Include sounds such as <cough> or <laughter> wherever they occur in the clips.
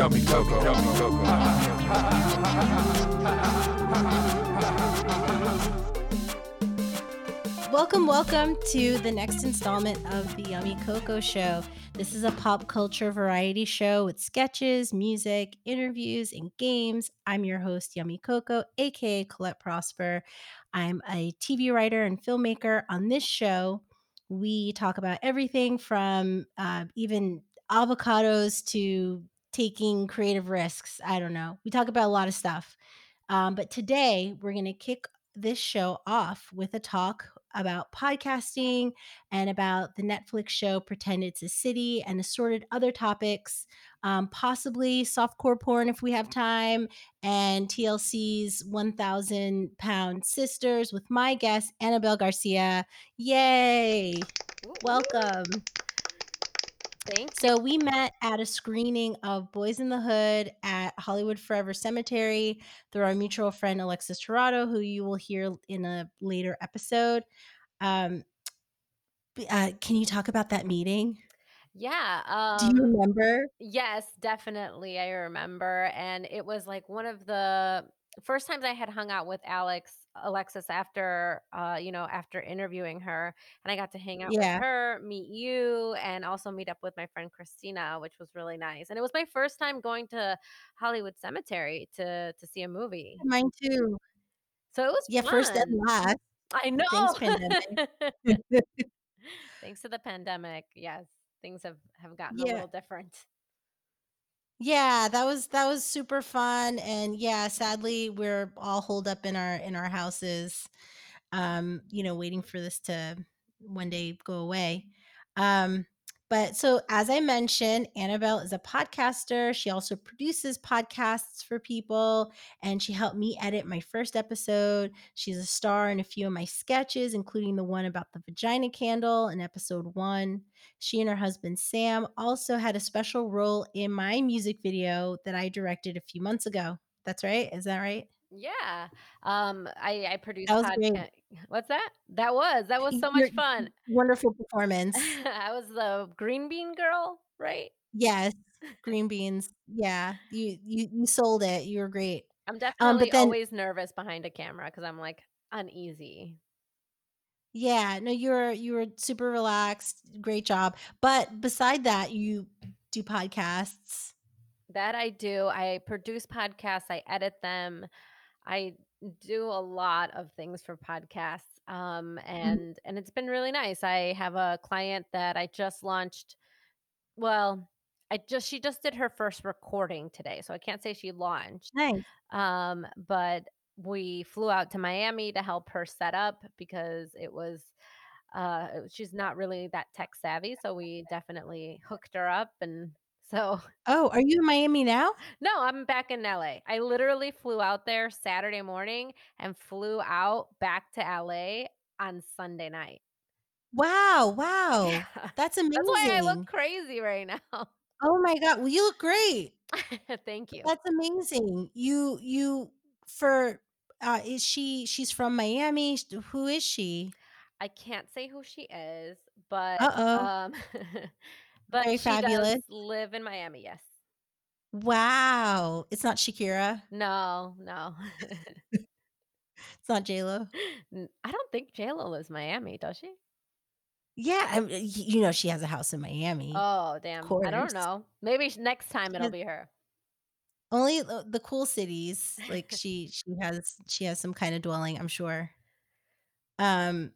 Yummy Coco. Yummy Coco. Welcome, welcome to the next installment of the Yummy Coco Show. This is a pop culture variety show with sketches, music, interviews, and games. I'm your host, Yummy Coco, aka Colette Prosper. I'm a TV writer and filmmaker. On this show, we talk about everything from uh, even avocados to taking creative risks. I don't know. We talk about a lot of stuff. Um, but today, we're going to kick this show off with a talk about podcasting and about the Netflix show Pretend It's a City and assorted other topics, um, possibly softcore porn if we have time, and TLC's 1000 Pound Sisters with my guest, Annabel Garcia. Yay! Welcome. So we met at a screening of Boyz n the Hood at Hollywood Forever Cemetery through our mutual friend Alexis Tirado, who you will hear in a later episode. Um, uh, can you talk about that meeting? Yeah. Do Um, you remember? yes, definitely. I remember. And it was like one of the first times I had hung out with Alex, Alexis after, uh, you know, after interviewing her. And I got to hang out Yeah. with her, meet you, and also meet up with my friend Christina, which was really nice. And it was my first time going to Hollywood Cemetery to to see a movie. Mine too. So it was Yeah, first and last. I know. Thanks. <laughs> <laughs> Thanks to the pandemic, yes, things have have gotten a little different. Yeah, that was that was super fun and yeah, sadly we're all holed up in our in our houses um, you know, waiting for this to one day go away. Um, but so, as I mentioned, Annabel is a podcaster. She also produces podcasts for people, and she helped me edit my first episode. She's a star in a few of my sketches, including the one about the vagina candle in episode one. She and her husband, Sam, also had a special role in my music video that I directed a few months ago. That's right. Is that right? Yeah. Um, I I produce That podcast. <laughs> What's that? That was that was so Your much fun. <laughs> wonderful performance. I was the green bean girl, right? Yes, <laughs> green beans. Yeah, you you you sold it. You were great. I'm definitely Um, but then always nervous behind a camera because I'm like uneasy. yeah, no, you were you were super relaxed. Great job. But beside that, you do podcasts. That I do. I produce podcasts, I edit them. I do a lot of things for podcasts. Um, Mhm. and and it's been really nice. I have a client that I just launched. Well, I just she just did her first recording today, so I can't say she launched. Nice. Um, but we flew out to Miami to help her set up because it was uh it was- she's not really that tech savvy, so we definitely hooked her up and so <laughs> Oh, are you in Miami now? no, I'm back in LA. I literally flew out there Saturday morning and flew out back to LA on Sunday night. Wow, <laughs> wow. Yeah. That's That's why I look crazy right now. <laughs> Oh my god. Well, you look great. Thank you. That's amazing. You you for uh is she she's from Miami? Who is she? I can't say who she is, but Uh-oh. um but Very she fabulous. does live in Miami, yes. Wow. It's not Shakira. No, no. <laughs> It's not J-Lo. I don't think JLo lives in Miami, does she? Yeah, I mean, you know she has a house in Miami. Oh, damn. I don't know. Maybe next time it'll be her. only the, the cool cities. Like <laughs> she she has she has some kind of dwelling, I'm sure. Um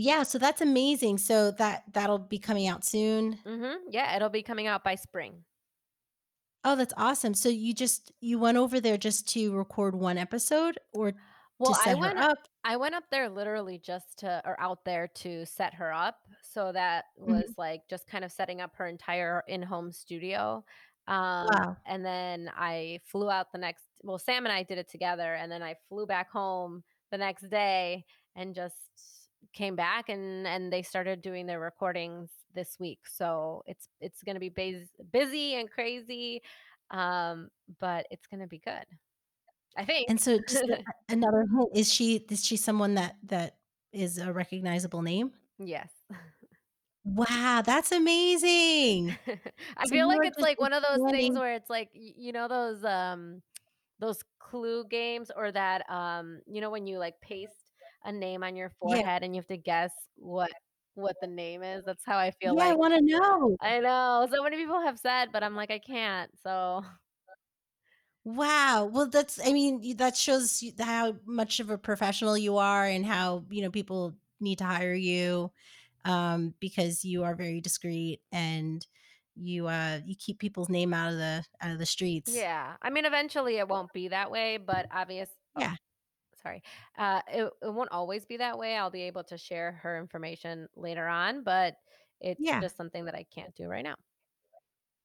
yeah, so that's amazing. So that that'll be coming out soon. Mhm. Yeah, it'll be coming out by spring. Oh, that's awesome. So you just you went over there just to record one episode or to Well, I set her went up? I went up there literally just to or out there to set her up. So that Mhm. was like just kind of setting up her entire in-home studio. Um, Wow. and then I flew out the next well, Sam and I did it together and then I flew back home the next day and just came back and and they started doing their recordings this week. So it's it's going to be bus- busy and crazy. Um, but it's going to be good. I think. And so just <laughs> another hint, is she is she someone that that is a recognizable name? yes. <laughs> Wow, that's amazing. I So feel like it's like one of those things where it's like, you know those, um those clue games or that, um, you know, when you, like, paste a name on your Yeah. forehead and you have to guess what what the name is? That's how I feel Yeah, I wanna know. I know, so many people have said, but I'm like, "I can't," so Wow. Well, that's I mean, that shows how much of a professional you are and how, you know, people need to hire you, um, because you are very discreet and you, uh, you keep people's name out of the out of the streets. Yeah, I mean, eventually it won't be that way, but obvious Yeah. Sorry. Uh, it it won't always be that way, I'll be able to share her information later on, but it's Yeah. just something that I can't do right now.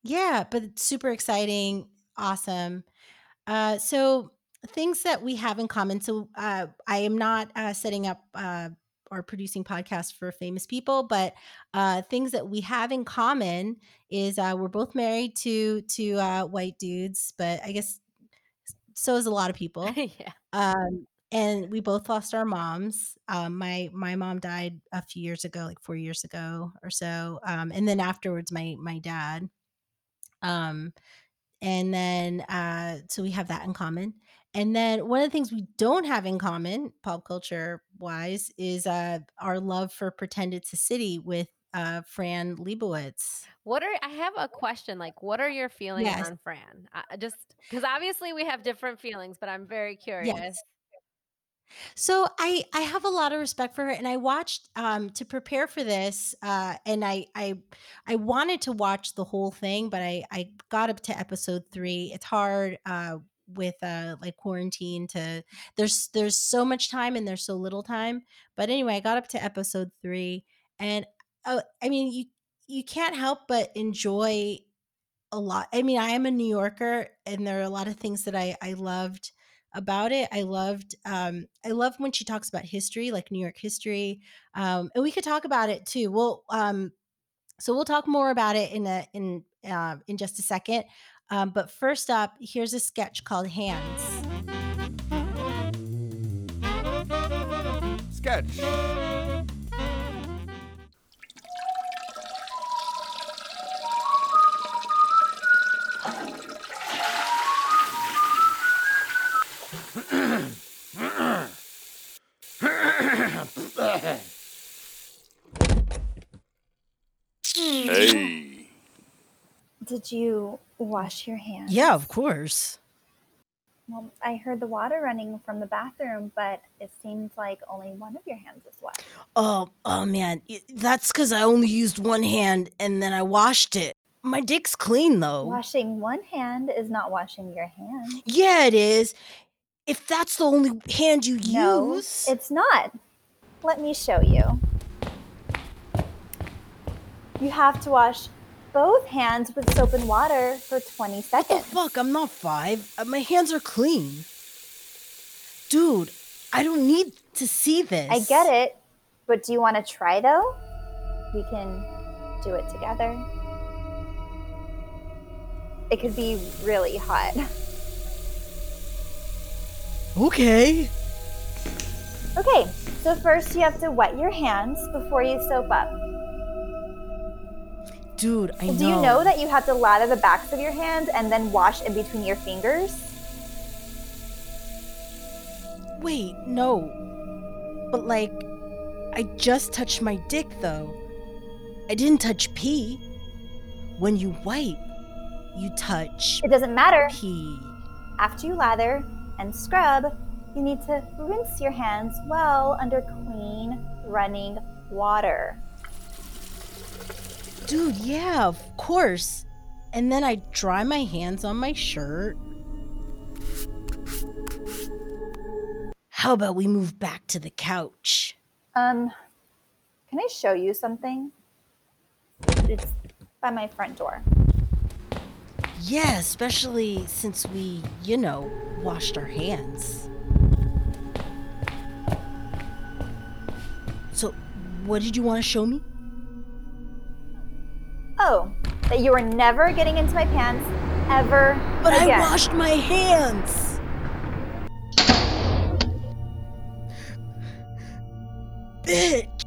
Yeah, but it's super exciting, awesome. Uh, so things that we have in common. So uh, I am not uh, setting up uh, or producing podcasts for famous people, but uh, things that we have in common is uh, we're both married to to uh, white dudes, but I guess so is a lot of <laughs> people. Yeah. Um, and we both lost our moms. Um, my my mom died a few years ago, like four years ago or so, um, and then afterwards, my my dad. Um, and then, uh, so we have that in common. And then one of the things we don't have in common, pop culture wise, is uh, our love for Pretend It's a City with uh, Fran Lebowitz. What are I have a question, like, what are your feelings Yes. on Fran? I just 'cause obviously we have different feelings, but I'm very curious. Yes. So I I have a lot of respect for her, and I watched um, to prepare for this, uh, and I I I wanted to watch the whole thing, but I I got up to episode three. It's hard uh, with uh, like quarantine to there's there's so much time and there's so little time. But anyway, I got up to episode three, and uh, I mean you you can't help but enjoy a lot. I mean, I am a New Yorker, and there are a lot of things that I I loved about it. I loved um I love when she talks about history, like New York history. Um and we could talk about it too. We'll um so we'll talk more about it in a in uh, in just a second. Um, but first up, here's a sketch called Hands. Sketch. Hey. Did you wash your hands? Yeah, of course. Well, I heard the water running from the bathroom, but it seems like only one of your hands is wet. Oh, oh man, that's because I only used one hand and then I washed it. My dick's clean though. Washing one hand is not washing your hand. Yeah, it is. If that's the only hand you No, use, it's not. Let me show you. You have to wash both hands with soap and water for 20 What the seconds. fuck? I'm not five. Uh, My hands are clean. Dude, I don't need to see this. I get it, but do you want to try though? We can do it together. It could be really hot. Okay. Okay, so first you have to wet your hands before you soap up. Dude, I know. Do you know that you have to lather the backs of your hands and then wash in between your fingers? Wait, no. But like, I just touched my dick though. I didn't touch pee. When you wipe, you touch It doesn't matter. pee. After you lather and scrub, you need to rinse your hands well under clean running water. Dude, yeah, of course. And then I dry my hands on my shirt. How about we move back to the couch? Um, can I show you something? It's by my front door. Yeah, especially since we, you know, washed our hands. So, what did you want to show me? Oh, that you were never getting into my pants ever But again. I washed my hands. Bitch.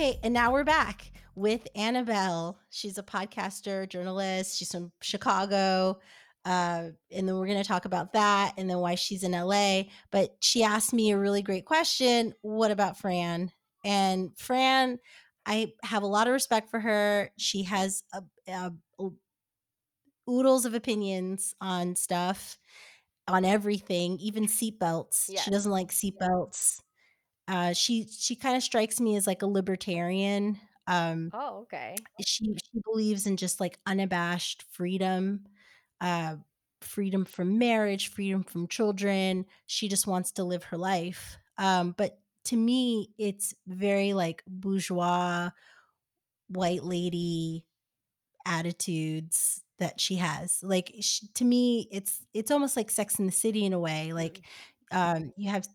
Okay, and now we're back with Annabel. She's a podcaster, journalist. She's from Chicago. Uh, and then we're going to talk about that and then why she's in LA. But she asked me a really great question What about Fran? And Fran, I have a lot of respect for her. She has a, a, a oodles of opinions on stuff, on everything, even seatbelts. Yes. She doesn't like seatbelts. Uh, she she kind of strikes me as like a libertarian. Um, Oh, okay. she she believes in just like unabashed freedom, uh, freedom from marriage, freedom from children. She just wants to live her life. Um, but to me, it's very like bourgeois, white lady attitudes that she has. Like sh to me, it's it's almost like Sex in the City in a way. Like um, you have,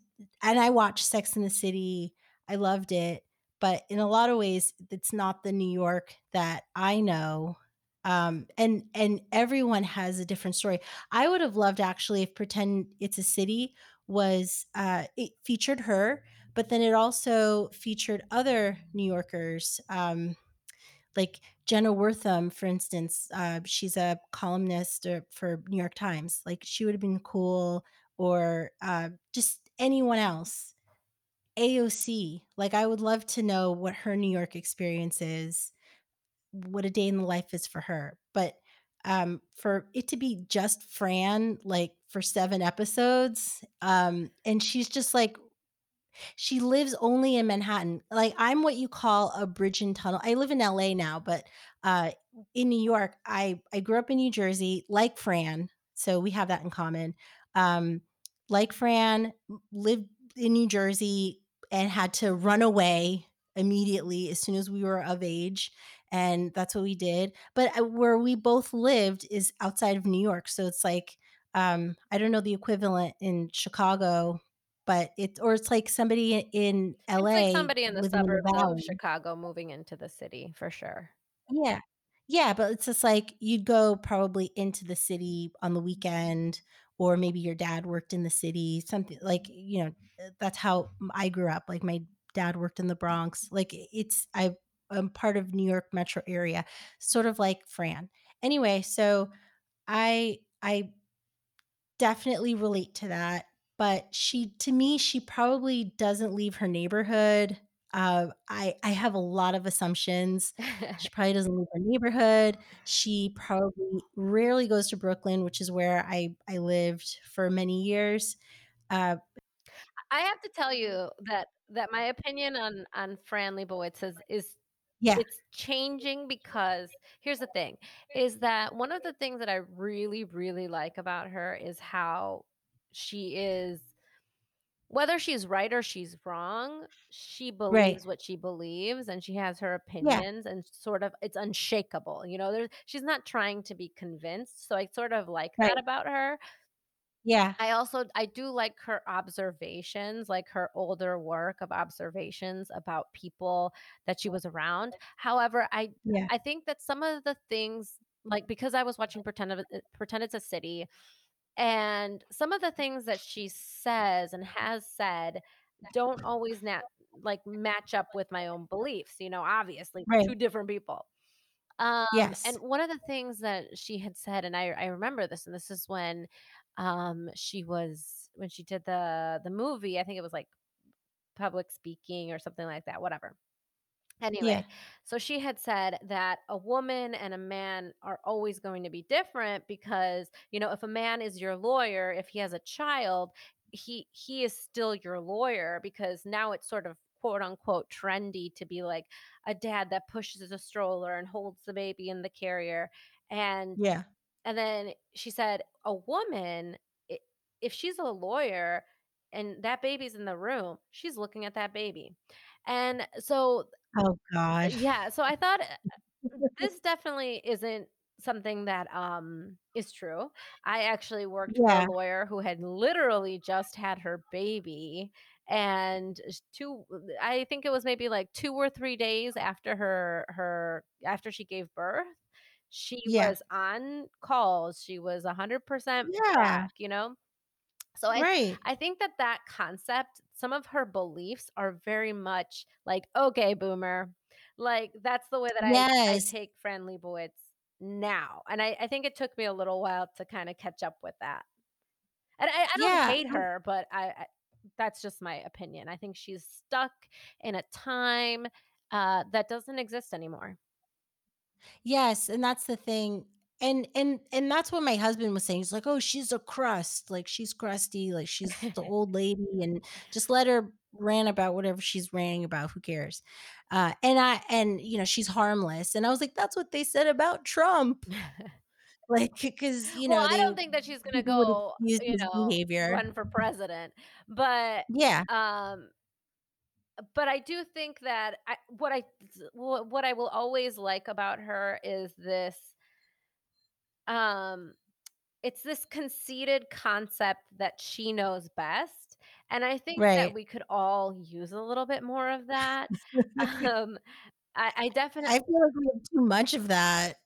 and I watched Sex in the City. I loved it, but in a lot of ways, it's not the New York that I know. Um, and and everyone has a different story. I would have loved actually if Pretend It's a City was uh, it featured her, but then it also featured other New Yorkers. Um, like Jenna Wortham, for instance, uh, she's a columnist uh, for New York Times. Like she would have been cool, or uh, just anyone else. AOC, like I would love to know what her New York experience is, what a day in the life is for her. But um, for it to be just Fran, like for seven episodes, um, and she's just like she lives only in Manhattan. Like I'm what you call a bridge and tunnel. I live in LA now, but uh in New York, I I grew up in New Jersey like Fran, so we have that in common. Um like Fran, lived in New Jersey and had to run away immediately as soon as we were of age and that's what we did. But uh, where we both lived is outside of New York, so it's like um I don't know the equivalent in Chicago but it or it's like somebody in It's like LA somebody in the living in the suburbs of. Chicago moving into the city for sure. Yeah. Yeah, but it's just like you'd go probably into the city on the weekend, or maybe your dad worked in the city, something like, you know, uh, that's how I grew up. Like my dad worked in the Bronx. Like it's I I'm part of New York metro area, sort of like Fran. Anyway, so I I definitely relate to that, but she to me, she probably doesn't leave her neighborhood. Uh, I I have a lot of assumptions. She <laughs> probably doesn't leave her neighborhood. She probably rarely goes to Brooklyn, which is where I I lived for many years. Uh, I have to tell you that that my opinion on on Fran Lebowitz is is yeah, it's changing because here's the thing is that one of the things that I really really like about her is how she is whether she's right or she's wrong, she right. believes what she believes and she has her Yeah, opinions and sort of it's unshakable. You know, there's she's not trying to be convinced. So I sort of like that about her. Yeah, I also I do like her observations, like her older work of observations about people that she was around. However, I yeah, I think that some of the things like because I was watching Pretend uh, Pretend It's a City and some of the things that she says and has said don't always nat- like match up with my own beliefs, you know, obviously right. two different people. Um, and one of the things that she had said, and I I remember this, and this is when um she was when she did the the movie, I think it was like public speaking or something like that, whatever. Yeah, Anyway, so she had said that a woman and a man are always going to be different because, you know, if a man is your lawyer, if he has a child, he he is still your lawyer because now it's sort of quote unquote trendy to be like a dad that pushes a stroller and holds the baby in the carrier and yeah. and then she said a woman if she's a lawyer and that baby's in the room, she's looking at that baby. And so Oh God. yeah, so I thought uh, <laughs> this definitely isn't something that um is true. I actually worked for a Yeah. lawyer who had literally just had her baby and two I think it was maybe like 2 or 3 days after her her after she gave birth, she Yeah. was on calls. She was a 100% Yeah. back, you know? So I Right. I think that that concept, some of her beliefs are very much like, "Okay, boomer." Like, that's the way that I I take Fran Lebowitz now, and I I think it took me a little while to kinda catch up with that. And I I don't Yeah. hate her, but I I that's just my opinion. I think she's stuck in a time, uh, that doesn't exist anymore. Yes, and that's the thing. And and and that's what my husband was saying. He's like, "Oh, she's a crust. Like she's crusty. Like <laughs> she's the old lady, and just let her rant about whatever she's ranting about. Who cares?" Uh, and I and you know she's harmless. And I was like, "That's what they said about Trump." <laughs> <laughs> Like because you Well, know I don't think that she's gonna go, you know, behavior. run for president, but, Yeah, um but I do think that I what I what I will always like about her is this, um it's this conceited concept that she knows best, and I think that we could all use a little bit more of that. <laughs> Um, I I I feel like we have too much of that.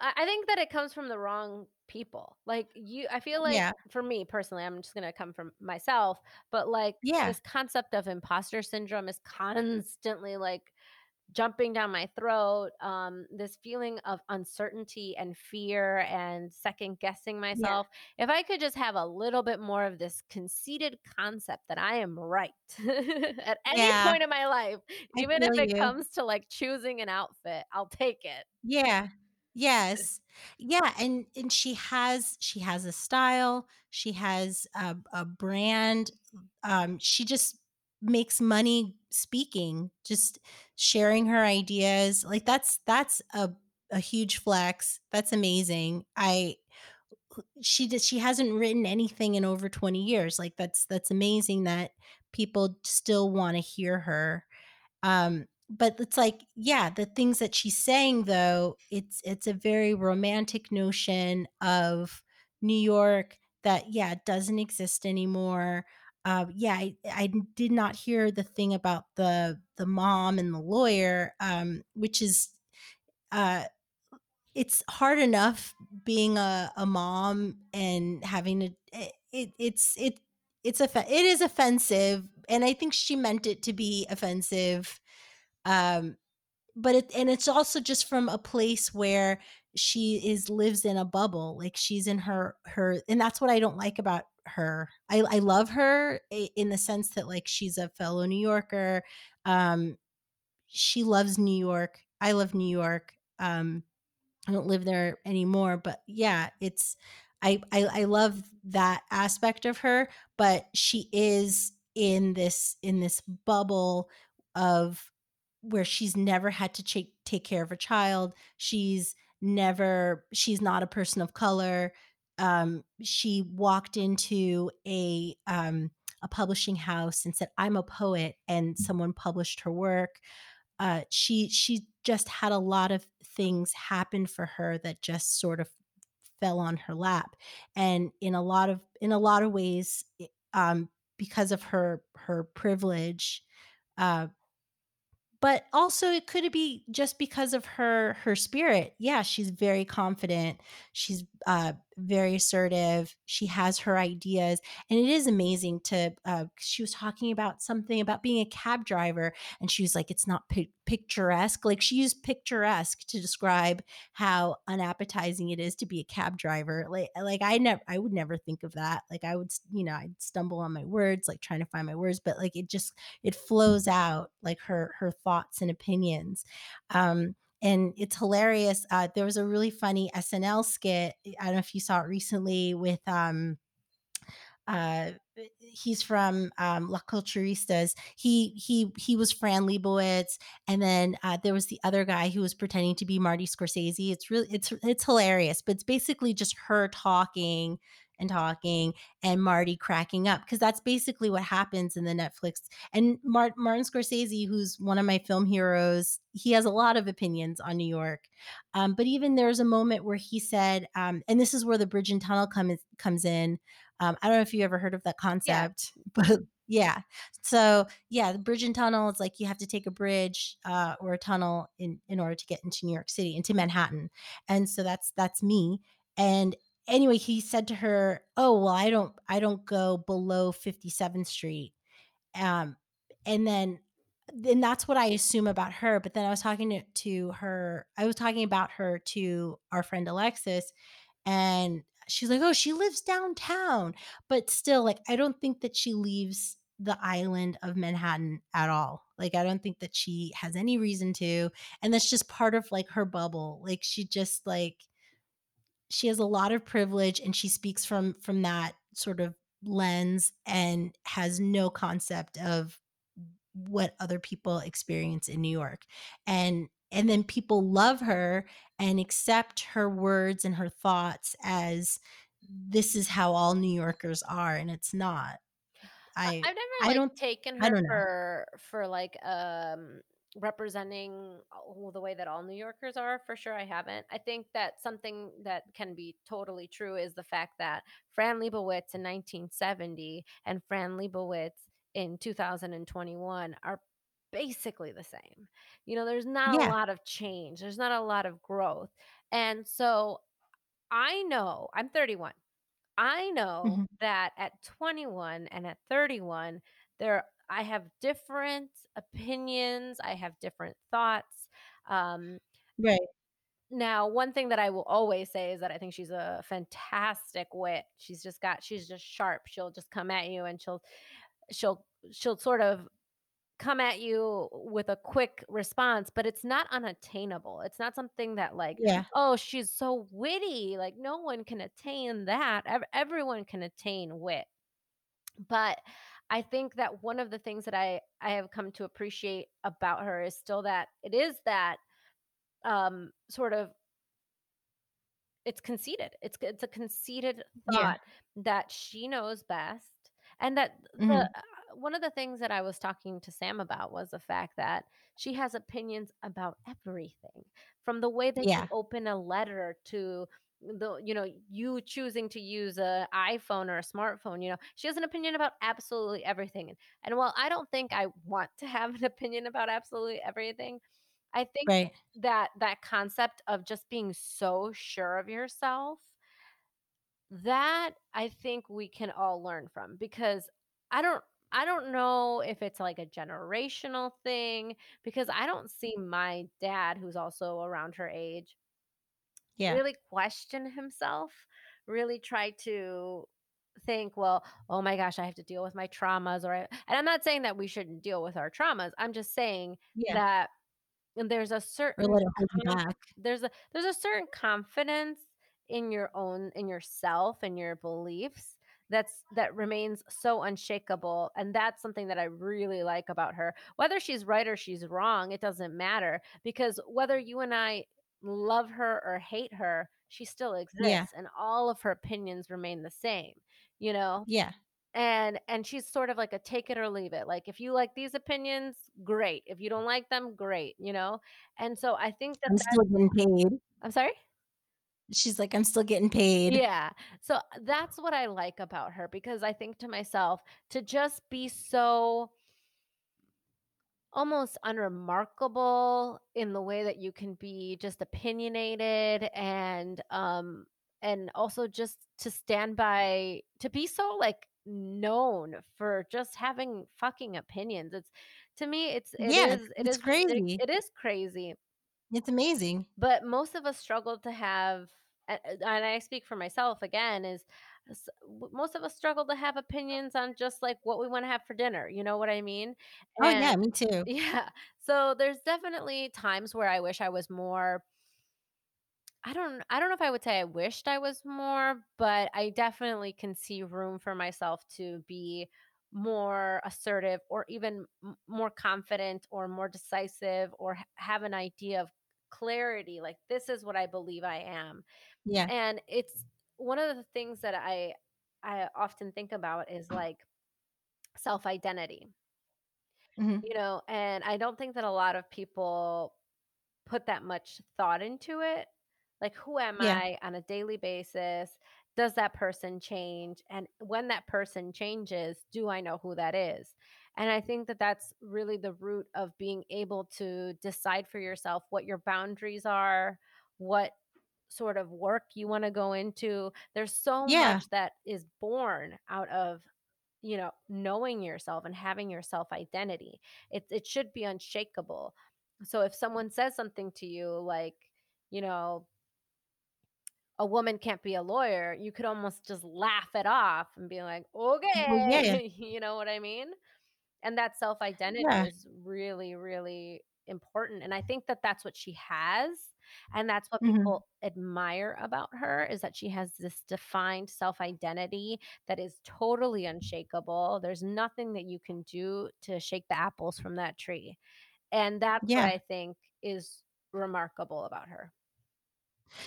I I think that it comes from the wrong people. Like you I feel like Yeah, for me personally, I'm just gonna come from myself, but like yeah, this concept of imposter syndrome is constantly like jumping down my throat. Um, this feeling of uncertainty and fear and second guessing yeah, myself. If I could just have a little bit more of this conceited concept that I am right <laughs> at any yeah. point in my life, I even if it you. comes to like choosing an outfit, I'll take it. Yeah. Yes. Yeah, and and she has she has a style, she has a a brand, um, she just makes money speaking, just sharing her ideas, like, that's that's a a huge flex, that's amazing. I she does she hasn't written anything in over 20 years, like, that's that's amazing that people still wanna hear her. Um, but it's like, yeah, the things that she's saying though, it's it's a very romantic notion of New York that, yeah, doesn't exist anymore. Uh, yeah, I, I did not hear the thing about the the mom and the lawyer, um, which is uh, it's hard enough being a, a mom and having. It, it it's it it's a it is offensive, and I think she meant it to be offensive um but it and it's also just from a place where she is lives in a bubble like she's in her her and that's what i don't like about her i i love her in the sense that like she's a fellow new yorker um she loves new york i love new york um I don't live there anymore, but yeah, it's I I I love that aspect of her, but she is in this in this bubble of where she's never had to take take care of a child. She's never she's not a person of color. Um, she walked into a um, a publishing house and said, "I'm a poet," and someone published her work uh, she she just had a lot of things happen for her that just sort of fell on her lap, and in a lot of in a lot of ways, um, because of her her privilege, uh, but also it could be just because of her her spirit. Yeah, she's very confident. She's, uh, very assertive. She has her ideas, and it is amazing to, uh she was talking about something about being a cab driver, and she was like, "It's not pic picturesque." Like, she used picturesque to describe how unappetizing it is to be a cab driver. Like like, I never I would never think of that. Like, I would you know, I'd stumble on my words, like, trying to find my words, but, like, it just it flows out like her her thoughts and opinions um and it's hilarious uh there was a really funny snl skit i don't know if you saw it recently with um uh he's from um Las Culturistas. He he he was Fran Lebowitz, and then uh, there was the other guy who was pretending to be Marty Scorsese. It's really it's it's hilarious, but it's basically just her talking and talking and Marty cracking up because that's basically what happens in the Netflix. And Mart- Martin Scorsese, who's one of my film heroes, he has a lot of opinions on New York. Um, but even there's a moment where he said, um, and this is where the bridge and tunnel comes comes in um, I don't know if you ever heard of that Yeah. concept, <laughs> but Yeah. So, yeah, the bridge and tunnel, is like you have to take a bridge, uh, or a tunnel in in order to get into New York City, into Manhattan, and so that's that's me, and anyway, he said to her, "Oh, well, I don't I don't go below 57th Street." Um, and then then that's what I assume about her, but then I was talking to to her I was talking about her to our friend Alexis, and she's like, "Oh, she lives downtown." But still, like, I don't think that she leaves the island of Manhattan at all. Like, I don't think that she has any reason to, and that's just part of, like, her bubble. Like, she just, like she has a lot of privilege, and she speaks from from that sort of lens and has no concept of what other people experience in New York. And and then people love her and accept her words and her thoughts as this is how all New Yorkers are, and it's not. I I I've never, I like, don't taken I her don't know. for for, like, um, representing all the way that all New Yorkers are, for sure I haven't. I think that something that can be totally true is the fact that Fran Lebowitz in 1970 and Fran Lebowitz in 2021 are basically the same. You know, there's not a lot of change, there's not a lot of growth, and so I know I'm 31. I know Mhm. that at 21 and at 31, there I have different opinions, I have different thoughts. Um, Right. now, one thing that I will always say is that I think she's a fantastic wit. She's just got she's just sharp. She'll just come at you and she'll she'll she'll sort of come at you with a quick response, but it's not unattainable. It's not something that like, Yeah. "Oh, she's so witty." Like, no one can attain that. Ev everyone can attain wit. But I think that one of the things that I I have come to appreciate about her is still that it is that, um, sort of it's conceited. It's it's a conceited Yeah. thought that she knows best, and that the Mhm. uh, one of the things that I was talking to Sam about was the fact that she has opinions about everything, from the way that you open a letter to the you know, you choosing to use a iPhone or a smartphone, you know, she has an opinion about absolutely everything, and and while I don't think I want to have an opinion about absolutely everything, I think Right. that that concept of just being so sure of yourself, that I think we can all learn from because I don't I don't know if it's like a generational thing because I don't see my dad who's also around her age Yeah. really question himself, really try to think, well, oh my gosh, I have to deal with my traumas or I, and I'm not saying that we shouldn't deal with our traumas. I'm just saying Yeah. that there's a certain let it hold you conf back. there's a there's a certain confidence in your own in yourself and your beliefs that's that remains so unshakable, and that's something that I really like about her. Whether she's right or she's wrong, it doesn't matter because whether you and I love her or hate her, she still Yeah. exists, and all of her opinions remain the same, you know? Yeah. And and she's sort of like a take it or leave it. Like if you like these opinions, great. If you don't like them, great, you know? And so I think that I'm still getting paid. I'm sorry? She's like, "I'm still getting paid." Yeah. So uh, that's what I like about her because I think to myself to just be so almost unremarkable in the way that you can be just opinionated and um and also just to stand by to be so like known for just having fucking opinions it's to me it's it Yeah, is it it's is crazy. it is crazy It's amazing. but most of us struggle to have and I speak for myself again is most of us struggle to have opinions on just like what we want to have for dinner you know what i mean Oh, yeah, me too. yeah so there's definitely times where i wish i was more i don't i don't know if i would say i wished i was more but i definitely can see room for myself to be more assertive or even more confident or more decisive or have an idea of clarity like this is what i believe i am Yeah. and it's one of the things that I I often think about is like self-identity, Mhm. you know, and I don't think that a lot of people put that much thought into it. Like who am Yeah. I on a daily basis? does that person change? And when that person changes, do I know who that is? And I think that that's really the root of being able to decide for yourself what your boundaries are, what sort of work you want to go into. There's so Yeah. much that is born out of you know knowing yourself and having your self identity it it should be unshakable so if someone says something to you like you know a woman can't be a lawyer, you could almost just laugh it off and be like, Well, yeah. "Okay." <laughs> You know what I mean? And that self-identity Yeah. is really, really important, and I think that that's what she has, and that's what Mhm. people admire about her is that she has this defined self-identity that is totally unshakable. There's nothing that you can do to shake the apples from that tree, and that's what I think is remarkable about her.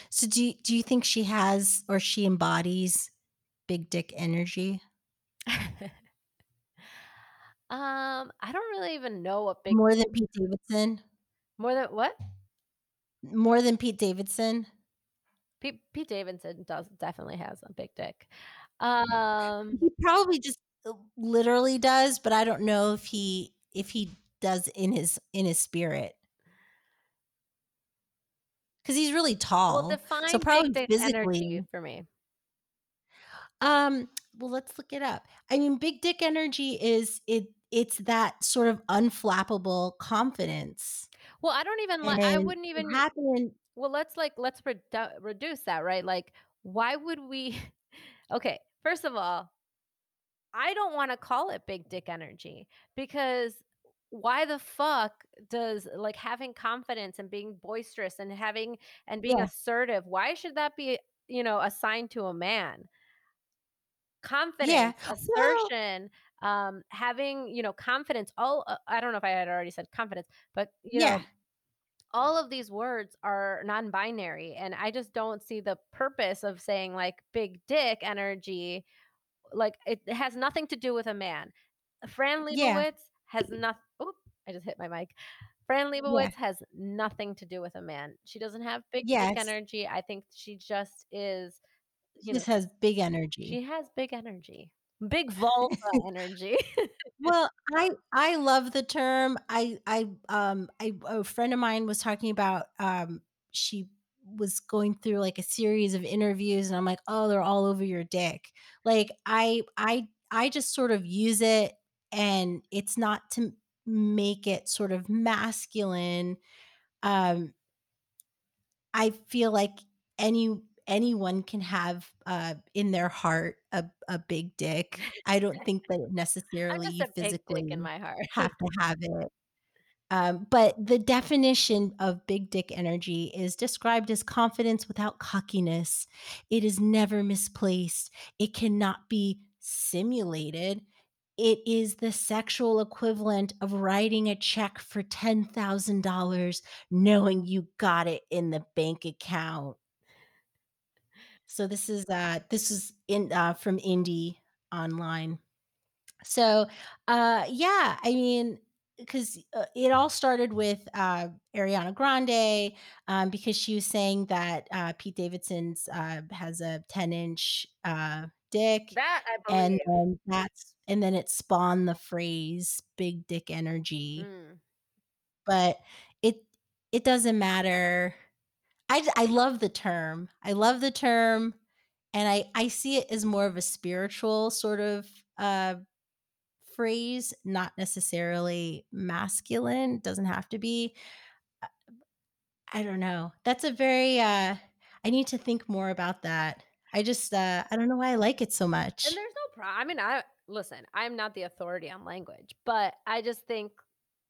So do you do you think she has or she embodies big dick energy <laughs> Um, I don't really even know what big more than Pete Davidson? more than what? More than Pete Davidson? Pete Pete Davidson does definitely has a big dick. Um, He probably just, uh, literally does, but I don't know if he if he does in his in his spirit because he's really well, tall, so define big probably physically for me. um, well, let's look it up. I mean, big dick energy is it it's that sort of unflappable confidence, Well, I don't even like I and wouldn't even happened well, let's like let's redu reduce that, right? Like, why would we <laughs> Okay, first of all, I don't wanna call it big dick energy because why the fuck does like having confidence and being boisterous and having and being Yeah, assertive, why should that be, you know, assigned to a man? yeah. Confidence, Well assertion, um, having, you know, confidence, all uh, I don't know if I had already said confidence, but, you yeah, know, all of these words are non-binary, and I just don't see the purpose of saying, like, big dick energy, like, it has nothing to do with a man. Fran yeah, Lebowitz has nothing oop, I just hit my mic. Fran yeah, Lebowitz has nothing to do with a man. She doesn't have big dick energy, I think she just is, He you know has big energy she has big energy. Big <laughs> vulva energy. Well, I I love the term. I I, um, I a friend of mine was talking about, um, she was going through, like, a series of interviews, and I'm like, "Oh, they're all over your dick." Like, I I I just sort of use it, and it's not to make it sort of masculine, um, I feel like any anyone can have, uh, in their heart a a big dick. I don't think that <laughs> necessarily just you a big dick in my heart. have to <laughs> have it. Um, but the definition of big dick energy is described as confidence without cockiness. It is never misplaced. It cannot be simulated. It is the sexual equivalent of writing a check for $10,000 knowing you got it in the bank account. So this is, uh this is in, uh, from Indie Online. So, uh, yeah, I mean, 'cause, uh, it all started with, uh, Ariana Grande, um, because she was saying that, uh, Pete Davidson's, uh, has a ten-inch, uh, dick, That I and believe. then that's and then it spawned the phrase "big dick energy," Mm. but it it doesn't matter. I I love the term. I love the term, and I I see it as more of a spiritual sort of, uh phrase, not necessarily masculine, doesn't have to be. Uh, I don't know. That's a very, uh I need to think more about that. I just, uh, I don't know why I like it so much. And there's no problem. I mean, I listen, I'm not the authority on language, but I just think,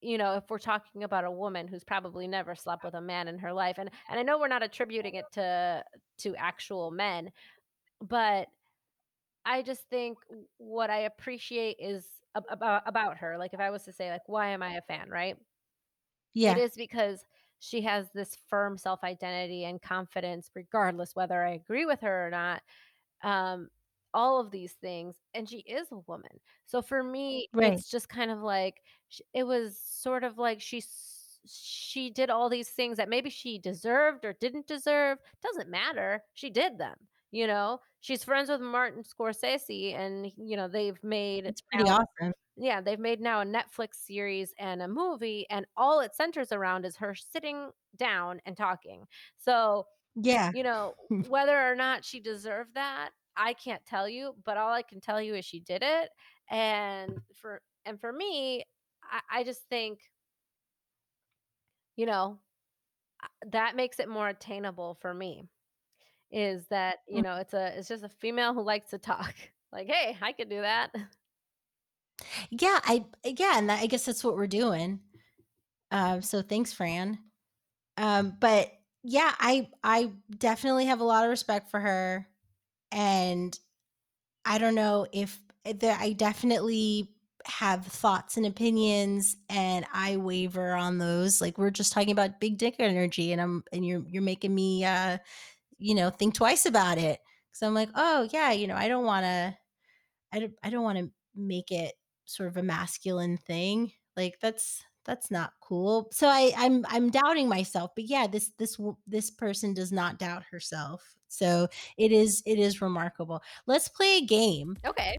you know, if we're talking about a woman who's probably never slept with a man in her life, and and I know we're not attributing it to to actual men, but I just think what I appreciate is about about her. Like if I was to say like why am I a fan, right? Yeah, It is because she has this firm self-identity and confidence regardless whether I agree with her or not um, all of these things, and she is a woman. So for me, right. it's just kind of like it was sort of like she she did all these things that maybe she deserved or didn't deserve, doesn't matter, she did them, You know, she's friends with Martin Scorsese, and you know they've made It's pretty now- awesome. yeah, they've made now a Netflix series and a movie, and all it centers around is her sitting down and talking. So, Yeah. you know, <laughs> whether or not she deserved that, I can't tell you, but all I can tell you is she did it. And for and for me, I, I just think, you know, that makes it more attainable for me. Is that, you Mm. know, it's a it's just a female who likes to talk. <laughs> Like, hey, I could do that. Yeah, I yeah, and I guess that's what we're doing. Um, so thanks, Fran. Um, but yeah, I I definitely have a lot of respect for her, and I don't know if there. I definitely have thoughts and opinions, and I waver on those. Like we're just talking about big dick energy, and I'm and you're you're making me, uh, you know, think twice about it because I'm like, oh yeah, you know, I don't want to. I don't I don't want to make it sort of a masculine thing. Like that's that's not cool. So I I'm I'm doubting myself. But yeah, this this this person does not doubt herself. So it is it is remarkable. Let's play a game. Okay.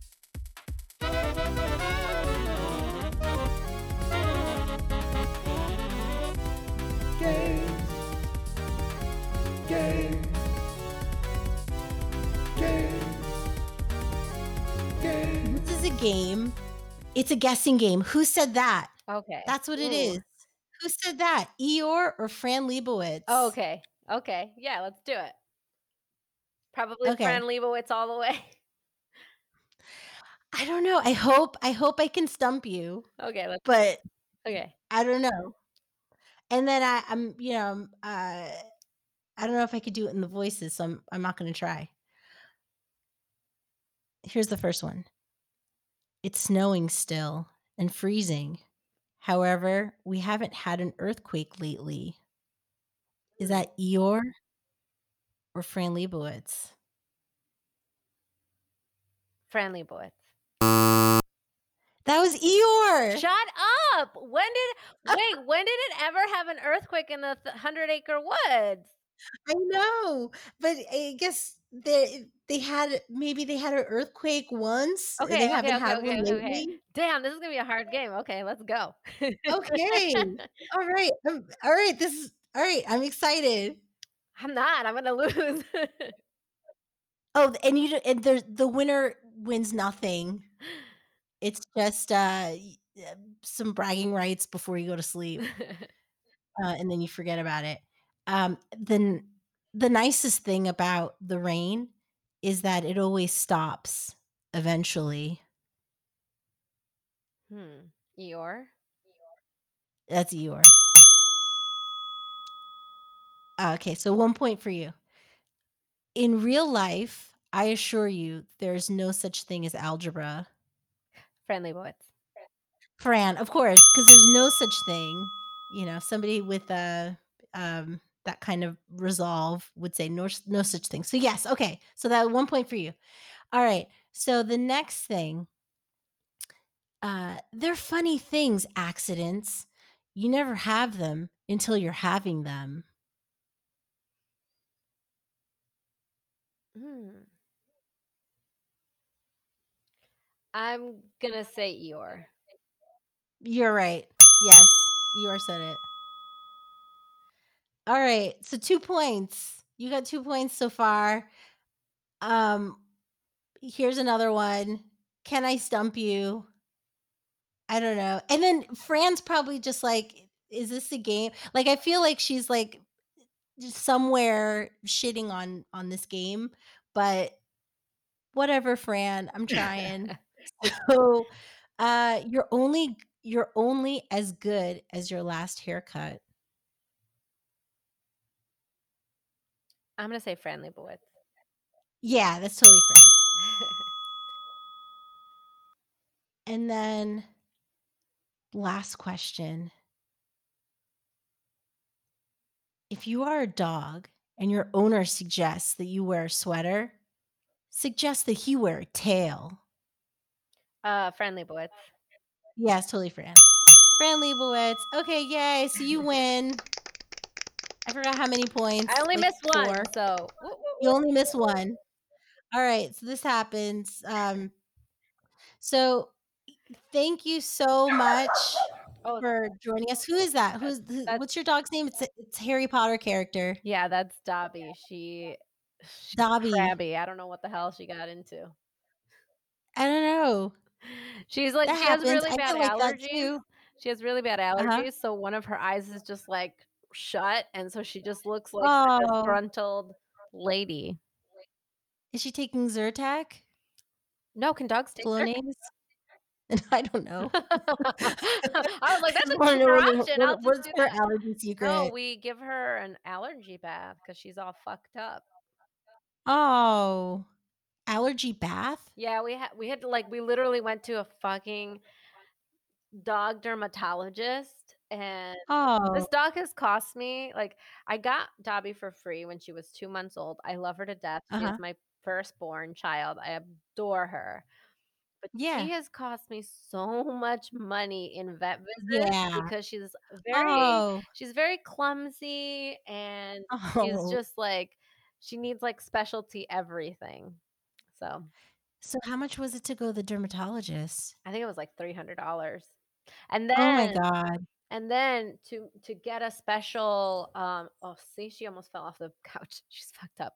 Games. Games. Games. This is a game. It's a guessing game. Who said that? Okay. That's what it Ooh. is. Who said that? Eeyore or Fran Lebowitz? Oh, okay. Okay. Yeah, let's do it. Probably Okay. Fran Lebowitz all the way. <laughs> I don't know. I hope I hope I can stump you, Okay, let's but okay. I don't know. And then I, I'm, you know, uh, I don't know if I could do it in the voices, so I'm, I'm not going to try. Here's the first one. It's snowing still and freezing. However, we haven't had an earthquake lately. Is mm. that Eeyore or Fran Lebowitz? Fran Lebowitz. That was Eeyore. Shut up. When did <laughs> wait, when did it ever have an earthquake in the th- 100 acre woods? I know, but I guess they they had maybe they had an earthquake once. and Okay, they okay, haven't okay, had okay, one okay, lately. Damn, this is gonna be a hard game. Okay, let's go. Okay. <laughs> All right. Um, all right. This is all right. I'm excited. I'm not. I'm gonna lose. <laughs> Oh, and you and there's the winner wins nothing. It's just uh uh, some bragging rights before you go to sleep, <laughs> uh, and then you forget about it. Um, then the nicest thing about the rain is that it always stops eventually. hmm. Eeyore. That's Eeyore. Uh, Okay, so one point for you. In real life, I assure you, there's no such thing as algebra. Fran Lebowitz. Fran, of course, because there's no such thing. You know, somebody with a um that kind of resolve would say no no such thing. So yes, okay. So that one point for you. All right. So the next thing, uh, they're funny things, accidents. You never have them until you're having them. Hmm. I'm gonna say Eeyore. You're right. Yes, you are said it. All right. So two points. You got two points so far. Um, here's another one. Can I stump you? I don't know. And then Fran's probably just like, is this a game? Like I feel like she's like somewhere shitting on on this game, but whatever, Fran. I'm trying. <laughs> so uh you're only you're only as good as your last haircut. I'm gonna say Fran Lebowitz. Yeah, that's totally Fran. <laughs> And then last question. If you are a dog and your owner suggests that you wear a sweater, suggest that he wear a tail. uh, Fran Lebowitz. Yes, totally Fran. Fran Lebowitz. Okay, yay. So you <laughs> win. I forgot how many points. I only like missed one, so You only missed one. All right, so this happens. Um, so thank you so much Oh, for joining us. Who is that? Who's who, what's your dog's name? It's it's Harry Potter character. yeah, that's Dobby. She, Dobby. crabby. I don't know what the hell she got into. I don't know. She's like That she has really bad get like allergies. She has really bad Uh-huh. allergies, so one of her eyes is just like shut, and so she just looks like a Oh. disgruntled lady. Is she taking Zyrtec? No, can dogs take Zyrtec? <laughs> I don't know. <laughs> I was like, <laughs> that's a know cheaper what- what- I'll just what's do her that. allergy secret? No, we give her an allergy bath because she's all fucked up. oh, allergy bath? Yeah, we had we had like we literally went to a fucking dog dermatologist and Oh, this dog has cost me like I got Dobby for free when she was two months old. I love her to death. She's Uh-huh. my firstborn child. I adore her. But Yeah. she has cost me so much money in vet visits Yeah. because she's very oh, she's very clumsy and oh. she's just like she needs like specialty everything. So So how much was it to go to the dermatologist? I think it was like three hundred dollars. And then Oh my god. And then to to get a special um oh see she almost fell off the <laughs> couch. She's fucked up.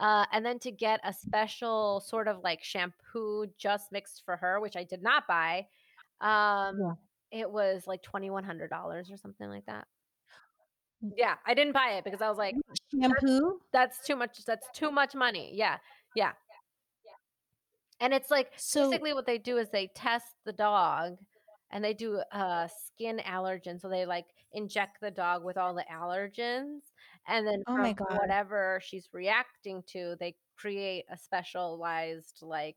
Uh and then to get a special sort of like shampoo just mixed for her which i did not buy um Yeah. it was like $2100 or something like that. Yeah i didn't buy it because i was like Shampoo? that's too much that's too much money. Yeah yeah. And it's like So basically what they do is they test the dog and they do uh skin allergen so they like inject the dog with all the allergens and then Oh from my God. whatever she's reacting to they create a specialized like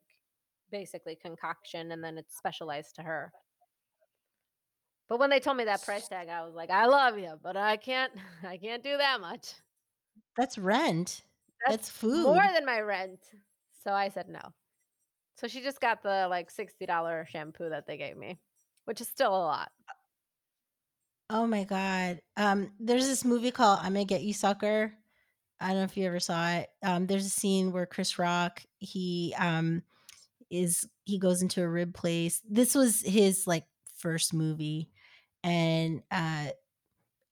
basically concoction and then it's specialized to her but when they told me that price tag i was like i love you but i can't <laughs> i can't do that much that's rent. That's, food. more than my rent so i said no so she just got the like $60 shampoo that they gave me which is still a lot oh my god. Um, there's this movie called I'm gonna get you sucker. I don't know if you ever saw it. Um, there's a scene where Chris Rock, he um is he goes into a rib place. This was his like first movie, and uh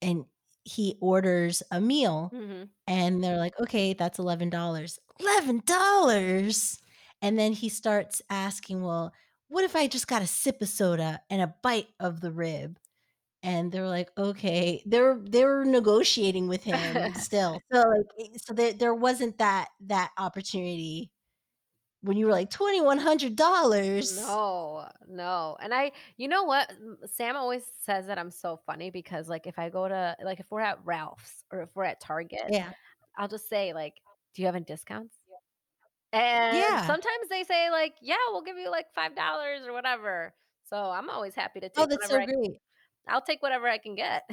and he orders a meal hmm and they're like, okay, that's eleven dollars. Eleven dollars. And then he starts asking, well, what if I just got a sip of soda and a bite of the rib? And they're like, okay, they're they're negotiating with him <laughs> still. So like, eh, so there there wasn't that that opportunity when you were like twenty one hundred dollars. No, no. And I, you know what? Sam always says that I'm so funny because, like, if I go to, like, if we're at Ralph's or if we're at Target, Yeah, I'll just say, like, do you have any discounts? And Yeah. sometimes they say, like, yeah, we'll give you like $5 or whatever. So I'm always happy to take oh, that's so whatever I, great. I'll take whatever I can get.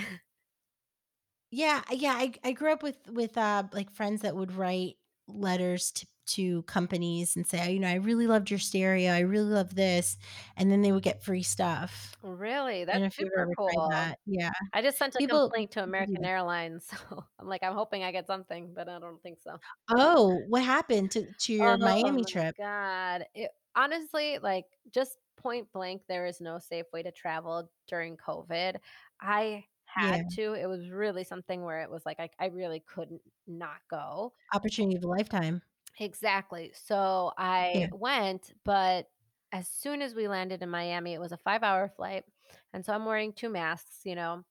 Yeah, yeah. I I grew up with with uh like friends that would write letters to to companies and say, "Oh, you know, I really loved your stereo. I really love this, and then they would get free stuff. really? I don't know That's super cool. that. Yeah, I just sent a people. complaint to American that. Airlines. <laughs> So I'm like, I'm hoping I get something, but I don't think so. Oh, what happened to to your Oh Miami my trip? God. It, honestly, like just point blank, there is no safe way to travel during COVID. I Yeah, had to. It was really something where it was like I, I really couldn't not go. opportunity of a lifetime. Exactly. So I Yeah, went, but as soon as we landed in Miami, it was a five hour flight. And so I'm wearing two masks, you know,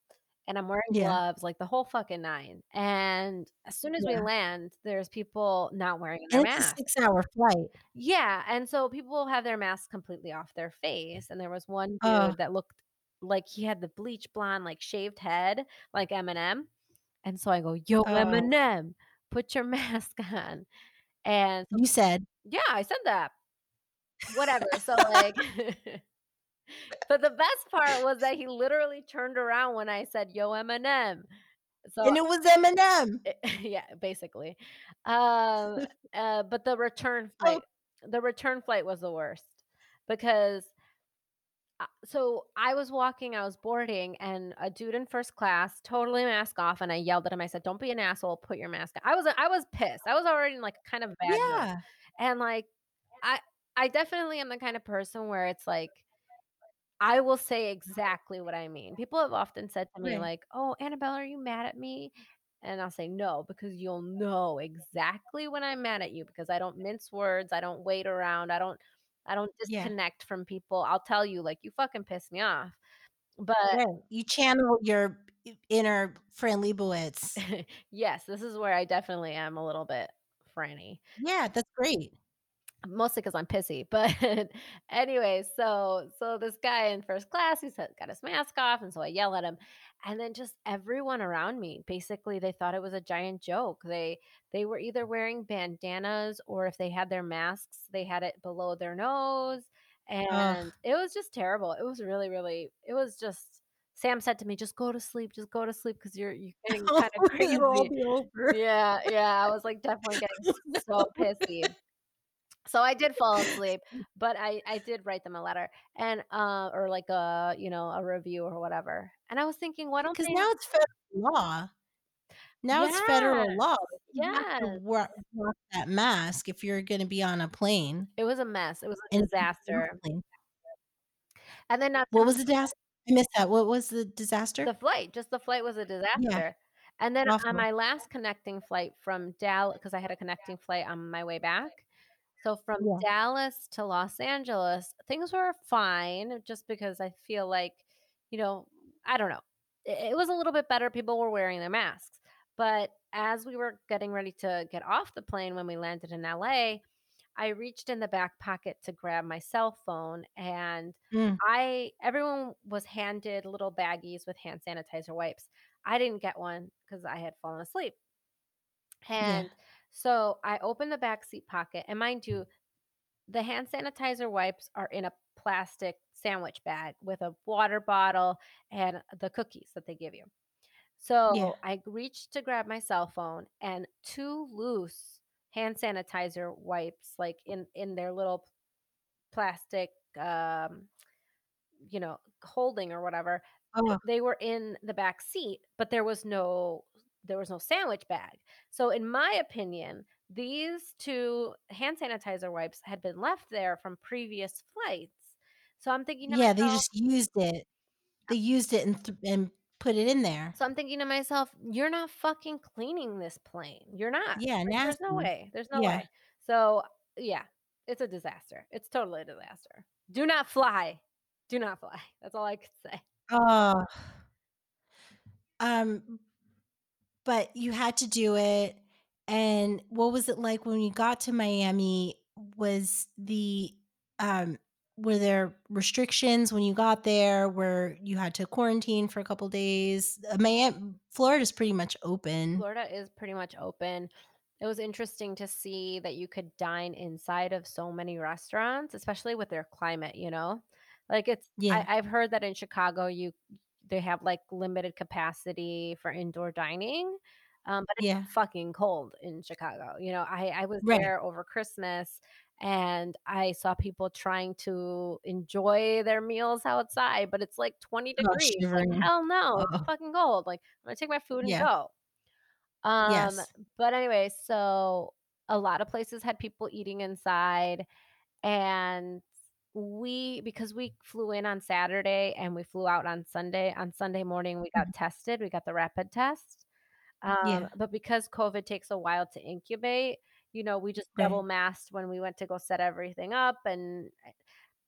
and I'm wearing yeah, gloves, like the whole fucking nine. And as soon as we yeah. land, there's people not wearing their And it's a mask. six hour flight. Yeah, and so people have their masks completely off their face, and there was one Oh, dude that looked like he had the bleach blonde, like shaved head, like Eminem. And so I go, "Yo, oh, Eminem, put your <laughs> mask on." And so, you said. yeah, I said that. Whatever. So like, <laughs> <laughs> but the best part was that he literally turned around when I said, "Yo, Eminem." So and it was Eminem. <laughs> yeah, basically. Um, uh, but the return Oh, flight, the return flight was the worst because Uh, so I was walking, I was boarding, and a dude in first class, totally mask off, and I yelled at him. I said, "Don't be an asshole. Put your mask on." I was I was pissed. I was already in like kind of bad mood, Yeah. and like I I definitely am the kind of person where it's like I will say exactly what I mean. People have often said to me Right. like, "Oh, Annabel, are you mad at me?" And I'll say, "No," because you'll know exactly when I'm mad at you because I don't mince words, I don't wait around, I don't I don't Yeah. disconnect from people. I'll tell you like, "You fucking piss me off." But Right. You channel your inner Fran Lebowitz. <laughs> yes, this is where I definitely am a little bit franny. Yeah, that's great. Mostly 'cause I'm pissy, but <laughs> anyway, so so this guy in first class, he's got his mask off, and so I yell at him, and then just everyone around me, basically, they thought it was a giant joke. They they were either wearing bandanas or if they had their masks, they had it below their nose, Ugh. and it was just terrible. It was really, really it was just Sam said to me, "Just go to sleep, just go to sleep because you're you're <laughs> getting kinda <laughs> crazy." Yeah, yeah, I was, like, definitely getting so pissy. So I did fall asleep, <laughs> but I I did write them a letter and, uh or like a, you know, a review or whatever, and I was thinking, "Why don't 'Cause they" now it's federal law. Now it's federal law. Have wear that mask if you're gonna be on a plane. It was a mess. It was a disaster. And then not What was the disaster? I missed that. What was the disaster? The flight, just the flight was a Yeah. disaster. And then on my last connecting flight from Dallas, because I had a connecting flight on my way back. So from Yeah. Dallas to Los Angeles, things were fine just because I feel like, you know, I don't know. It was a little bit better, people were wearing their masks. But as we were getting ready to get off the plane when we landed in LA, I reached in the back pocket to grab my cell phone, and Mm. I everyone was handed little baggies with hand sanitizer wipes. I didn't get one cuz I had fallen asleep. Yeah. So I opened the back seat pocket, and mind you, the hand sanitizer wipes are in a plastic sandwich bag with a water bottle and the cookies that they give you. Yeah. So I reached to grab my cell phone, and 2 loose hand sanitizer wipes, like, in in their little plastic, um, you know, holding or whatever, Ugh. they were in the back seat, but there was no there was no sandwich bag. So in my opinion, these 2 hand sanitizer wipes had been left there from previous flights. So I'm thinking Yeah, they just used it. They used it and th and put it in there. So I'm thinking to myself, "You're not fucking cleaning this plane. You're not. Yeah, Like, there's no way. There's no Yeah. way." So, yeah, it's a disaster. It's totally a disaster. Do not fly. Do not fly. That's all I could say. Ugh. Um, but you had to do it, and what was it like when you got to Miami? Was the, um were there restrictions when you got there where you had to quarantine for a couple days? Uh, Miam Florida's pretty much open. Florida is pretty much open. It was interesting to see that you could dine inside of so many restaurants, especially with their climate, you know? Like, it's Yeah. I I've heard that in Chicago, you they have, like, limited capacity for indoor dining, um, but Yeah. it's fucking cold in Chicago. You know, I I was Right. there over Christmas, and I saw people trying to enjoy their meals outside, but it's, like, 20 Oh, degrees. Like, hell no. It's fucking cold. Like, I'm gonna take my food and Yeah. go. Um, Yes. but anyway, so a lot of places had people eating inside, and we because we flew in on Saturday and we flew out on Sunday, on Sunday morning, we got Mhm. tested, we got the rapid test. Um, Yeah. but because COVID takes a while to incubate, you know, we just double Right. masked when we went to go set everything up, and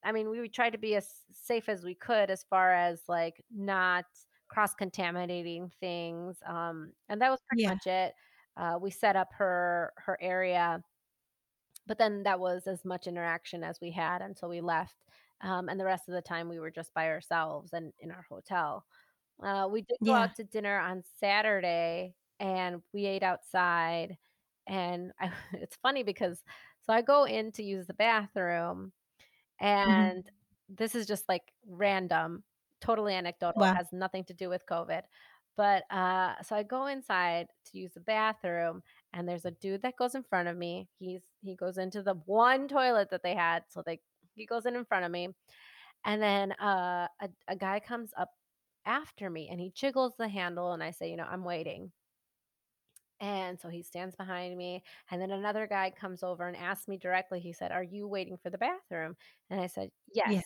I mean, we try to be as safe as we could as far as, like, not cross-contaminating things, um, and that was pretty Yeah. much it. Uh, we set up her her area, but then that was as much interaction as we had until we left, um, and the rest of the time, we were just by ourselves and in our hotel. Uh, we did go Yeah. out to dinner on Saturday, and we ate outside, and I <laughs> it's funny because so I go in to use the bathroom, Mhm. and this is just, like, random, totally anecdotal, Wow. has nothing to do with COVID. But, uh, so I go inside to use the bathroom, and there's a dude that goes in front of me. He's he goes into the one toilet that they had, so, they he goes in in front of me, And then uh, a, a guy comes up after me and he jiggles the handle, and I say, you know, I'm waiting. And so he stands behind me. And then another guy comes over and asks me directly, he said, Are you waiting for the bathroom? And I said, Yeah. Yes.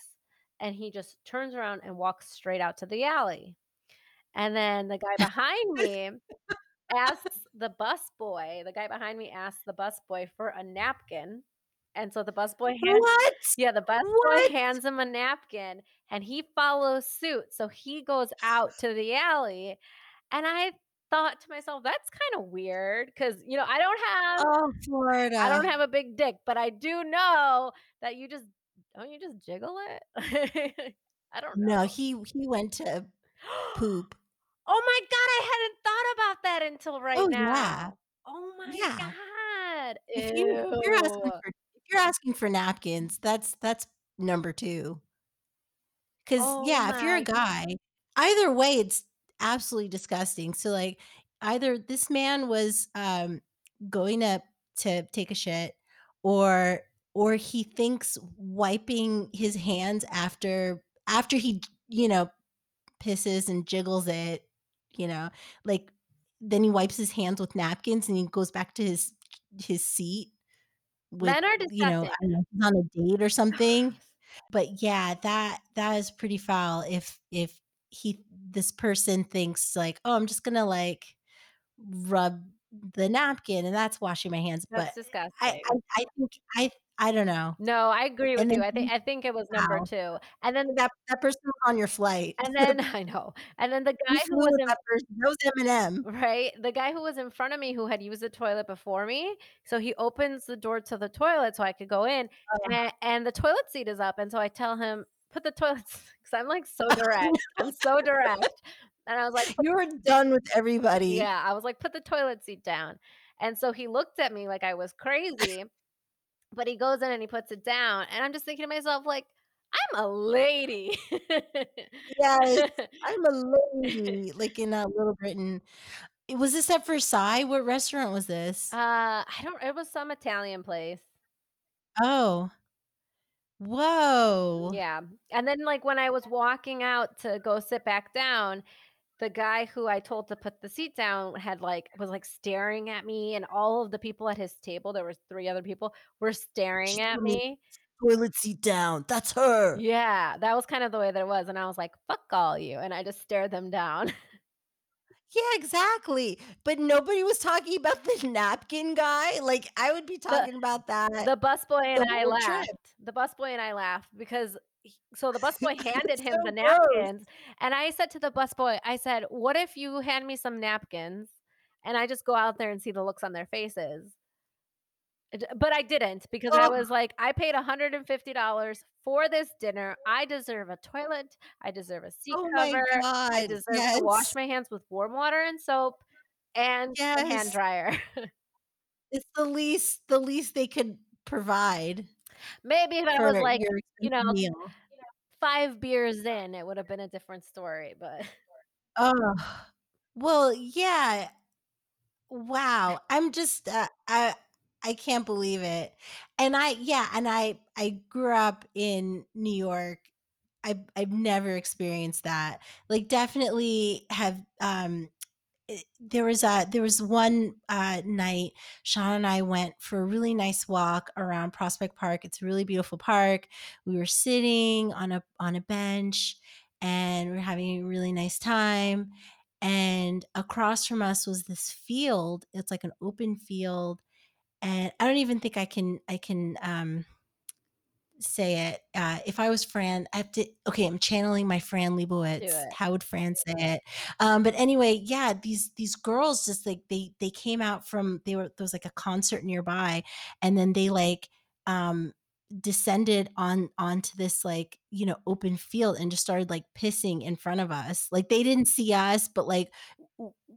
And he just turns around and walks straight out to the alley. And then the guy behind me <laughs> asks the bus boy, the guy behind me asks the bus boy for a napkin. And so the bus boy hands What? yeah, the bus What? boy hands him a napkin and he follows suit. So he goes out to the alley. And I thought to myself, that's kind of weird because, you know, I don't have Oh, Florida. I don't have a big dick, but I do know that you just don't you just jiggle it? <laughs> I don't know. No, he he went to poop. Oh my god, I hadn't thought about that until right Oh, now. yeah. Oh my Yeah. god. If you if you're asking for if you're asking for napkins, that's that's number 2. 'Cause Oh yeah, if you're a guy, either way, it's absolutely disgusting. So, like, either this man was, um, going to to take a shit or or he thinks wiping his hands after after he, you know, pisses and jiggles it, you know, like, then he wipes his hands with napkins and he goes back to his his seat with, Men are you know, disgusting. I don't know, he's on a date or something. But yeah, that that is pretty foul if if he this person thinks like, "Oh, I'm just gonna, like, rub the napkin and that's washing my hands." That's But I disgusting. I I think I I don't know. No, I agree with And you. I think I think it was number wow. 2. And then That that person on your flight. and <laughs> then <laughs> I know. And then the guy who was in that person. That was Eminem. Right? The guy who was in front of me who had used the toilet before me, so he opens the door to the toilet so I could go in, Ugh. and and the toilet seat is up, and so I tell him, "Put the toilet" <laughs> 'cause I'm, like, so direct. I'm so direct. And I was like, You were done with everybody. Yeah, I was like, "Put the toilet seat down." And so he looked at me like I was crazy, but he goes in and he puts it down, and I'm just thinking to myself like, "I'm a lady." Yes. <laughs> I'm a lady, like in, uh, Little Britain. Was this at Versailles? What restaurant was this? Uh, I don't it was some Italian place. Oh. Whoa. Yeah. And then, like, when I was walking out to go sit back down, the guy who I told to put the seat down had, like was, like, staring at me, and all of the people at his table, there were 3 other people, were staring at me. "Toilet seat down. That's her." Yeah, that was kind of the way that it was, and I was like, "Fuck all you," and I just stared them down. Yeah, exactly. But nobody was talking about the napkin guy. Like, I would be The talking about that the busboy and I trip. laughed. The busboy and I laughed because so the busboy <laughs> handed him so the gross. napkins, and I said to the busboy, I said, "What if you hand me some napkins, and I just go out there and see the looks on their faces?" But I didn't because I Oh. was like, "I paid $150 for this dinner. I deserve a toilet. I deserve a seat Oh my cover. I deserve to wash my hands with warm water and soap and a hand dryer." <laughs> It's the least the least they could provide Maybe if I was, like, you know, meal. 5 beers in, it would have been a different story, but oh, Well, yeah. Wow. I'm just, uh, I I can't believe it. And I yeah, and I I grew up in New York. I've I've never experienced that. Like, definitely have, um there was a there was one, uh, night, Sean and I went for a really nice walk around Prospect Park. It's a really beautiful park. We were sitting on a on a bench, and we're having a really nice time, and across from us was this field. It's like an open field, and I don't even think I can I can, um say it. Uh, if I was Fran, I have to okay, I'm channeling my Fran Lebowitz. How would Fran say it? Um, but anyway, yeah, these these girls just like they they came out from they were there was like a concert nearby, and then they like, um, descended on onto this, like, you know, open field and just started, like, pissing in front of us. Like, they didn't see us, but, like,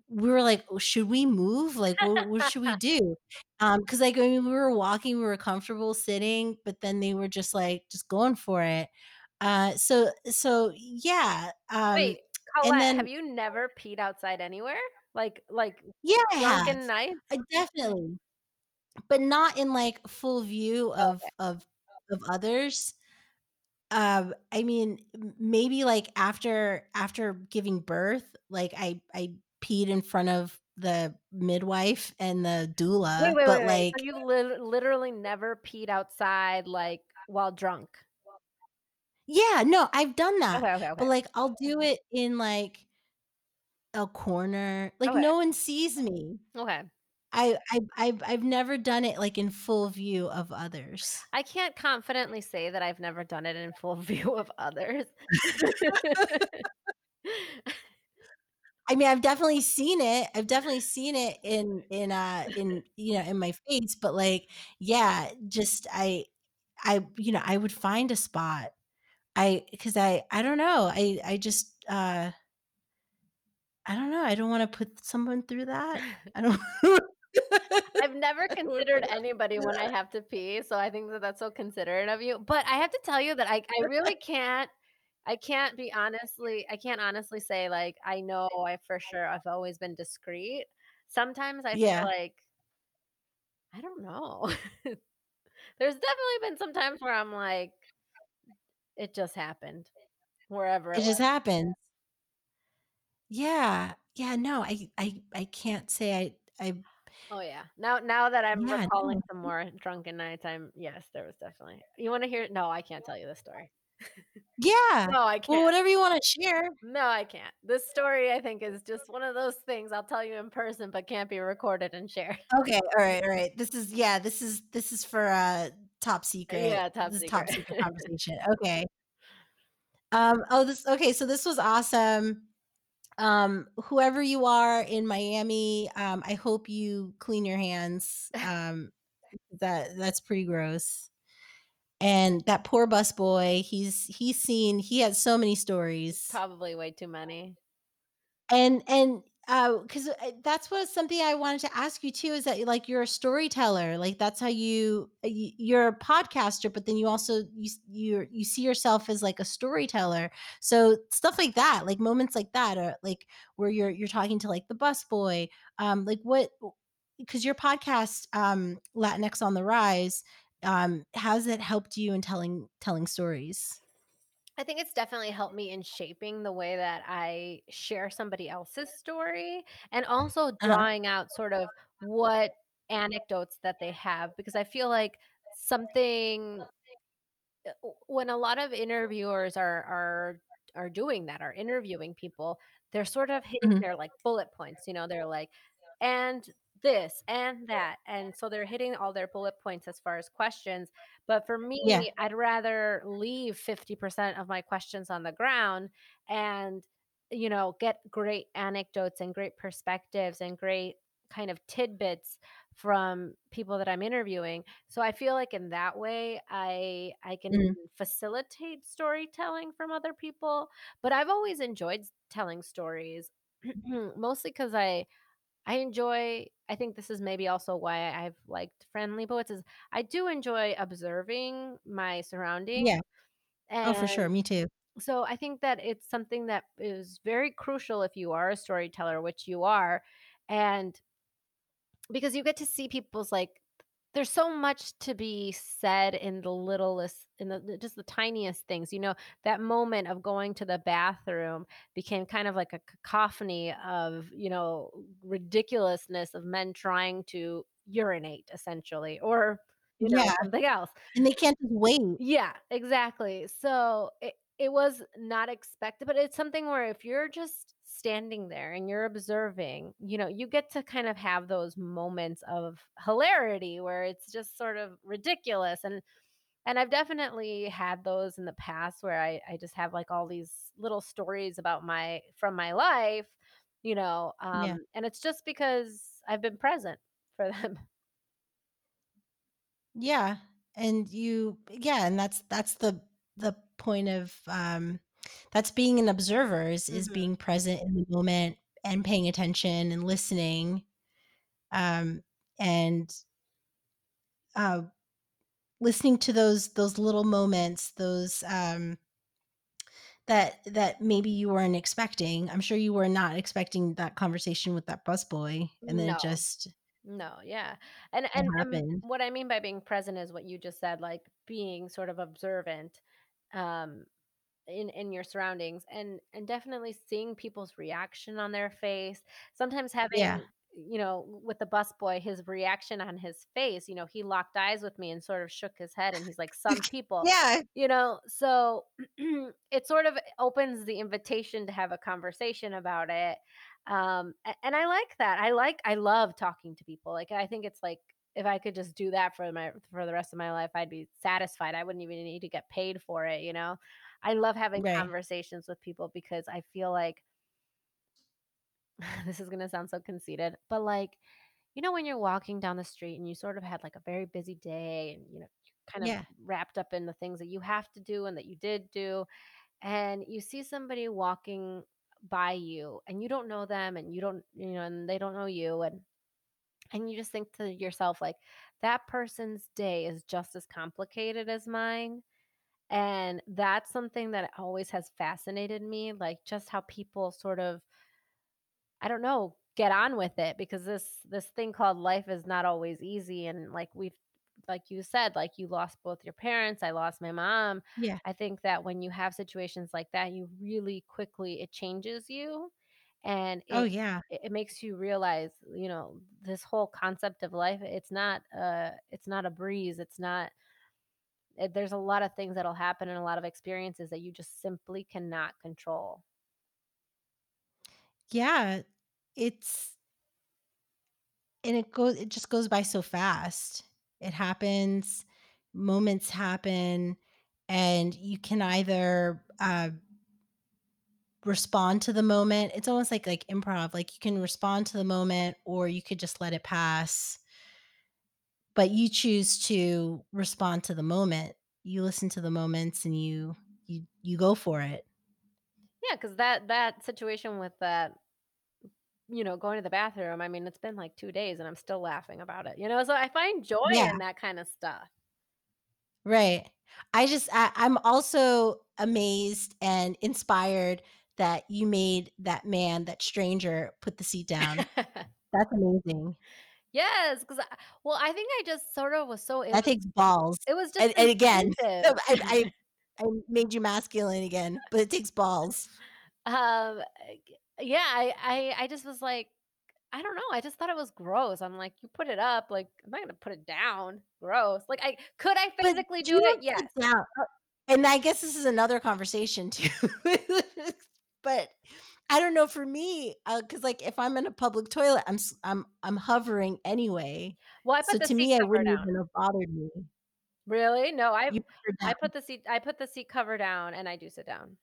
we were like, "Oh, should we move? Like, what what should we do?" um because like, I mean, we were walking, we were comfortable sitting, but then they were just, like, just going for it. Uh, so so, yeah, um, Wait, and Colette, have you never peed outside anywhere? Like like Yeah, I. I definitely. But not in, like, full view of Okay. of of others. Um, I mean, m maybe, like, after after giving birth, like, I I peed in front of the midwife and the doula, wait, but, wait, wait. So like you lit literally never peed outside, like, while drunk? Yeah, no, I've done that, Okay, okay, okay. but, like, I'll do it in, like a corner, like, Okay. no one sees me. Okay. I I've I've I've never done it, like, in full view of others. I can't confidently say that I've never done it in full <laughs> view of others. <laughs> I mean, I've definitely seen it. I've definitely seen it in in, uh, in, you know, in my face, but, like, yeah, just I I you know, I would find a spot. I cuz I I don't know, I I just, uh I don't know, I don't wanna put someone through that. <laughs> I don't <laughs> I've never considered anybody when I have to pee, so I think that that's so considerate of you, but I have to tell you that I I really can't I can't be honestly I can't honestly say, like, I know I for sure I've always been discreet. Sometimes I feel like I don't know. <laughs> There's definitely been some times where I'm like it just happened, wherever It it just was. happens. Yeah. Yeah, no, I I I can't say I I Oh, yeah. Now now that I'm Yeah, recalling no. some more drunken nights, I'm yes, there was definitely You wanna hear No, I can't tell you the story. <laughs> Yeah. No, I can't. Well, whatever you wanna share. No, I can't. This story, I think, is just one of those things I'll tell you in person, but can't be recorded and shared. Okay, alright, alright. This is yeah, this is this is for, uh, top secret Yeah, top this is top secret. secret <laughs> conversation, okay. Um, oh, this okay, so this was awesome. Um, whoever you are in Miami, um, I hope you clean your hands, um, that that's pretty gross. And that poor bus boy he's he's seen he has so many stories. Probably way too many. And and, uh 'cause, uh, that's what something I wanted to ask you too is that, like, you're a storyteller, like, that's how you you're a podcaster, but then you also you you're you see yourself as, like, a storyteller. So, stuff like that, like, moments like that are, like, where you're you're talking to, like, the busboy, um, like, what because your podcast, um, Latinx on the Rise, um, has it helped you in telling telling stories? I think it's definitely helped me in shaping the way that I share somebody else's story, and also Uh-huh. drawing out sort of what anecdotes that they have, because I feel like something uh, w when a lot of interviewers are are are doing that, are interviewing people, they're sort of hitting Mhm. their, like, bullet points, you know, they're like, "And this, and that," and so they're hitting all their bullet points as far as questions, but for Yeah. me, I'd rather leave 50% of my questions on the ground and, you know, get great anecdotes and great perspectives and great kind of tidbits from people that I'm interviewing. So, I feel like in that way, I I can Mhm. facilitate storytelling from other people, but I've always enjoyed telling stories, <clears throat> mostly cuz I I enjoy I think this is maybe also why I've liked Friendly Poets is I do enjoy observing my surroundings, Yeah. Oh, for sure, and me too. so I think that it's something that is very crucial if you are a storyteller, which you are, and because you get to see people's, like there's so much to be said in the littlest in the just the tiniest things, you know, that moment of going to the bathroom became kind of like a cacophony of, you know, ridiculousness of men trying to urinate essentially, or, you know, Yeah. something else. And they can't just wait. Yeah, exactly. So, it it was not expected, but it's something where if you're just standing there and you're observing, you know, you get to kind of have those moments of hilarity where it's just sort of ridiculous, and and I've definitely had those in the past where I I just have, like, all these little stories about my from my life, you know, Yeah. um, and it's just because I've been present for them. <laughs> Yeah, and you yeah, and that's that's the the point of, um that's being an observer is is Mhm. being present in the moment and paying attention and listening, um, and uh, listening to those those little moments, those, um that that maybe you weren't expecting. I'm sure you were not expecting that conversation with that busboy, and then No. just No, yeah, and and, um, what I mean by being present is what you just said, like, being sort of observant. um in in your surroundings and and definitely seeing people's reaction on their face sometimes Yeah. having you know with the bus boy his reaction on his face you know he locked eyes with me and sort of shook his head and he's like some <laughs> people Yeah. you know so <clears throat> it sort of opens the invitation to have a conversation about it um and i like that i like i love talking to people like i think it's like if i could just do that for my for the rest of my life i'd be satisfied i wouldn't even need to get paid for it you know i love having Right. conversations with people because i feel like <laughs> this is going to sound so conceited but like you know when you're walking down the street and you sort of had like a very busy day and you know you're kind of Yeah. wrapped up in the things that you have to do and that you did do and you see somebody walking by you and you don't know them and you don't you know and they don't know you and and you just think to yourself like that person's day is just as complicated as mine and that's something that always has fascinated me like just how people sort of I don't know, get on with it because this this thing called life is not always easy and like we've like you said, like you lost both your parents, I lost my mom. Yeah. I think that when you have situations like that, you really quickly it changes you and Oh yeah. it it makes you realize, you know, this whole concept of life, it's not uh it's not a breeze, it's not it, there's a lot of things that'll happen and a lot of experiences that you just simply cannot control. Yeah. It's and it goes it just goes by so fast. It happens, moments happen, and you can either uh respond to the moment. It's almost like like improv. Like you can respond to the moment or you could just let it pass. But you choose to respond to the moment. You listen to the moments and you you you go for it. Yeah, because that that situation with that, you know, going to the bathroom, I mean, it's been like 2 days and I'm still laughing about it, you know? So I find joy Yeah. in that kind of stuff. Right. I just I, I'm also amazed and inspired that you made that man, that stranger, put the seat down. <laughs> That's amazing. Yes, because well, I think I just sort of was so it That was takes balls. it was just And, and again, instinctive. <laughs> I, I I made you masculine again, but it takes balls. <laughs> Um, yeah, I I I just was like, I don't know, I just thought it was gross. I'm like, "You put it up, like, I'm not gonna put it down. Gross." Like, I could I But physically you do it? don't Yes. down. And I guess this is another conversation too. <laughs> but I don't know for me, uh, because like if I'm in a public toilet, I'm I'm I'm hovering anyway. Well, I So the to seat me, it wouldn't down. even have bothered me. Really? No, I I put the seat I put the seat cover down and I do sit down.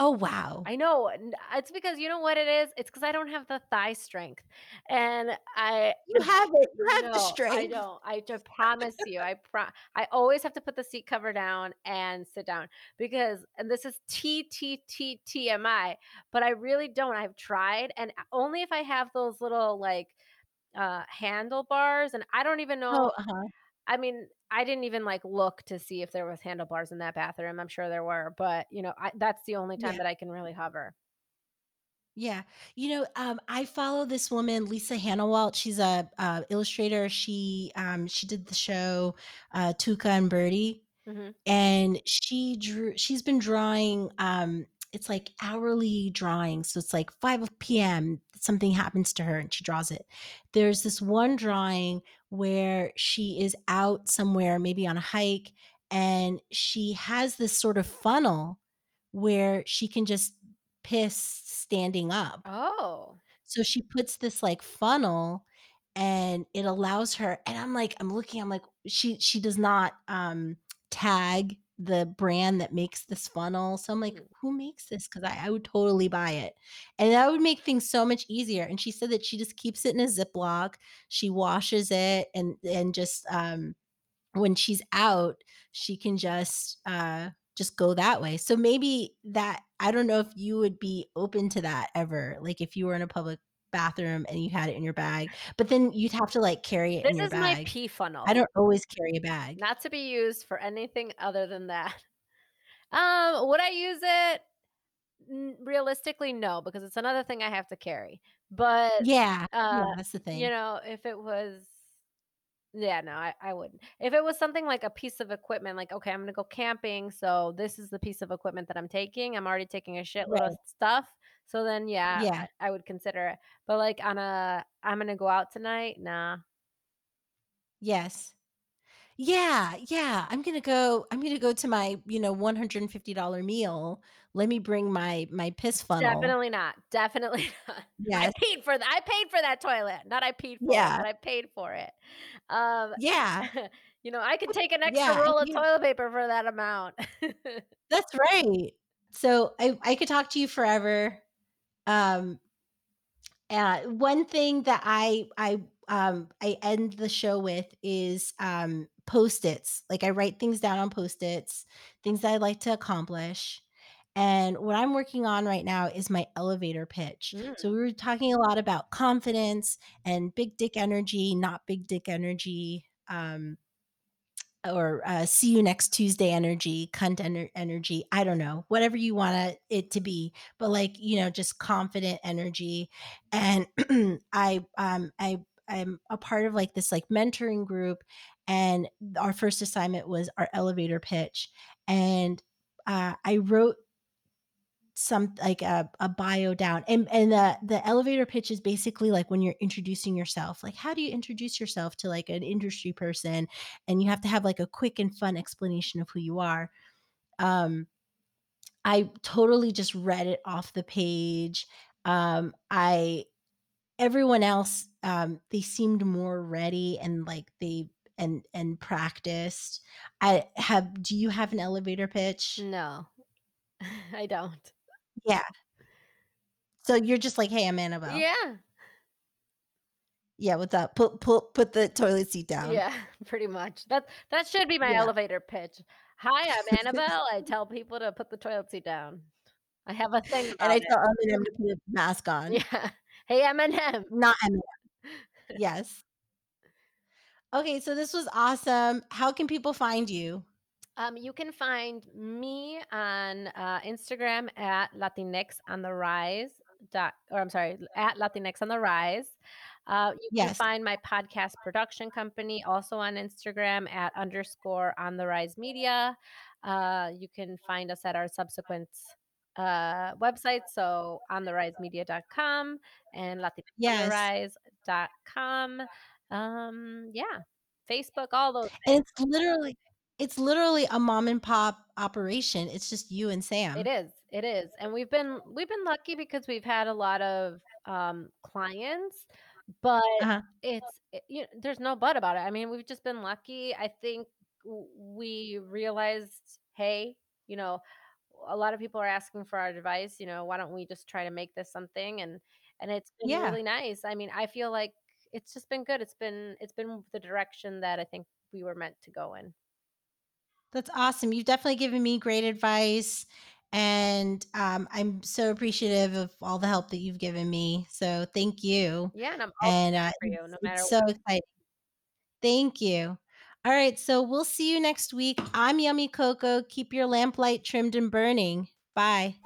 Oh wow. I know. n- It's because you know what it is? It's because I don't have the thigh strength. And I You have it. You have the no, I strength. don't. I just promise you. I pro- I always have to put the seat cover down and sit down because and this is T T T T M I, but I really don't. I've tried and only if I have those little like uh handlebars and I don't even know Oh, uh-huh. I mean, I didn't even like look to see if there was handlebars in that bathroom. I'm sure there were, but you know, I, that's the only time Yeah. that I can really hover. Yeah. You know, um, I follow this woman, Lisa Hanawalt. She's a uh, illustrator. She um, she did the show uh, Tuca and Bertie. hmm and she drew she's been drawing um it's like hourly drawing so it's like 5 p.m something happens to her and she draws it. There's this one drawing where she is out somewhere maybe on a hike and she has this sort of funnel where she can just piss standing up. Oh, so she puts this like funnel and it allows her and I'm like I'm looking I'm like she she does not um tag the brand that makes this funnel. So I'm like Mm. who makes this cuz I I would totally buy it. And that would make things so much easier and she said that she just keeps it in a Ziploc. She washes it and and just um when she's out, she can just uh just go that way. So maybe that I don't know if you would be open to that ever. Like if you were in a public bathroom and you had it in your bag, but then you'd have to like carry it in this your is my bag. pee I don't always carry a bag. not to be used for anything other than that. <laughs> Um, would I use it? Realistically, no, because it's another thing I have to carry. But Yeah. Yeah, uh, that's the thing. you know, if it was Yeah, no, I, I wouldn't. If it was something like a piece of equipment, like, okay, I'm gonna go camping, so this is the piece of equipment that I'm taking. I'm already taking a shitload of stuff. So then yeah, Yeah. I, would consider it. But like on a I'm gonna go out tonight, nah. Yes. Yeah, yeah. I'm gonna go I'm gonna go to my, you know, $150 meal. Let me bring my my piss funnel. Definitely not. Definitely <laughs> not. I Yes. paid for that. I paid for that toilet. Not I paid for it, Yeah. but I paid for it. Um, Yeah. <laughs> you know, I could take an extra Yeah, roll of you toilet paper for that amount. <laughs> that's right. So I I could talk to you forever. Um uh one thing that I I um I end the show with is um post-its. Like I write things down on post-its, things that I'd like to accomplish. And what I'm working on right now is my elevator pitch. Mm. So we were talking a lot about confidence and big dick energy, not big dick energy. Um or uh, see you next Tuesday energy, cunt ener- energy. I don't know, whatever you want it to be, but like you know, just confident energy. And <clears throat> I, um, I, I'm a part of like this like mentoring group, and our first assignment was our elevator pitch, and uh, I wrote some like a, a bio down and and the the elevator pitch is basically like when you're introducing yourself like how do you introduce yourself to like an industry person and you have to have like a quick and fun explanation of who you are. Um i totally just read it off the page. Um i everyone else um they seemed more ready and like they and and practiced. I have do you have an elevator pitch? No, <laughs> I don't. Yeah so you're just like hey i'm Annabel Yeah, Yeah, what's up? Put put put the toilet seat down. yeah, <laughs> pretty much. That that should be my Yeah. elevator pitch. Hi, I'm Annabel. I <laughs> tell people to put the toilet seat down. I have a thing And I tell Eminem to put a mask <laughs> on. Yeah. Hey, Eminem. Not Eminem. Yes. Okay, so this was awesome. How can people find you? Um, you can find me on uh, Instagram at Latinx on the Rise. Dot, or I'm sorry, at Latinx on the Rise. Uh, you can find my podcast production company also on Instagram at underscore on the Rise Media. Uh, you can find us at our subsequent uh, website, so on the risemedia.com and Yes. latinxontherise.com. Um, yeah, Facebook, all those And it's literally it's literally a mom and pop operation. It's just you and Sam. It is. It is. And we've been we've been lucky because we've had a lot of um clients, but Uh-huh. it's it, you know, there's no but about it. I mean, we've just been lucky. I think we realized, hey, you know, a lot of people are asking for our advice, you know, why don't we just try to make this something and and it's been Yeah. really nice. I mean, I feel like it's just been good. It's been it's been the direction that I think we were meant to go in. That's awesome. You've definitely given me great advice. And um, I'm so appreciative of all the help that you've given me. So thank you. Yeah, and I'm And uh, for you, no matter so exciting. Thank you. All right. So we'll see you next week. I'm Yummy Coco. Keep your lamplight trimmed and burning. Bye.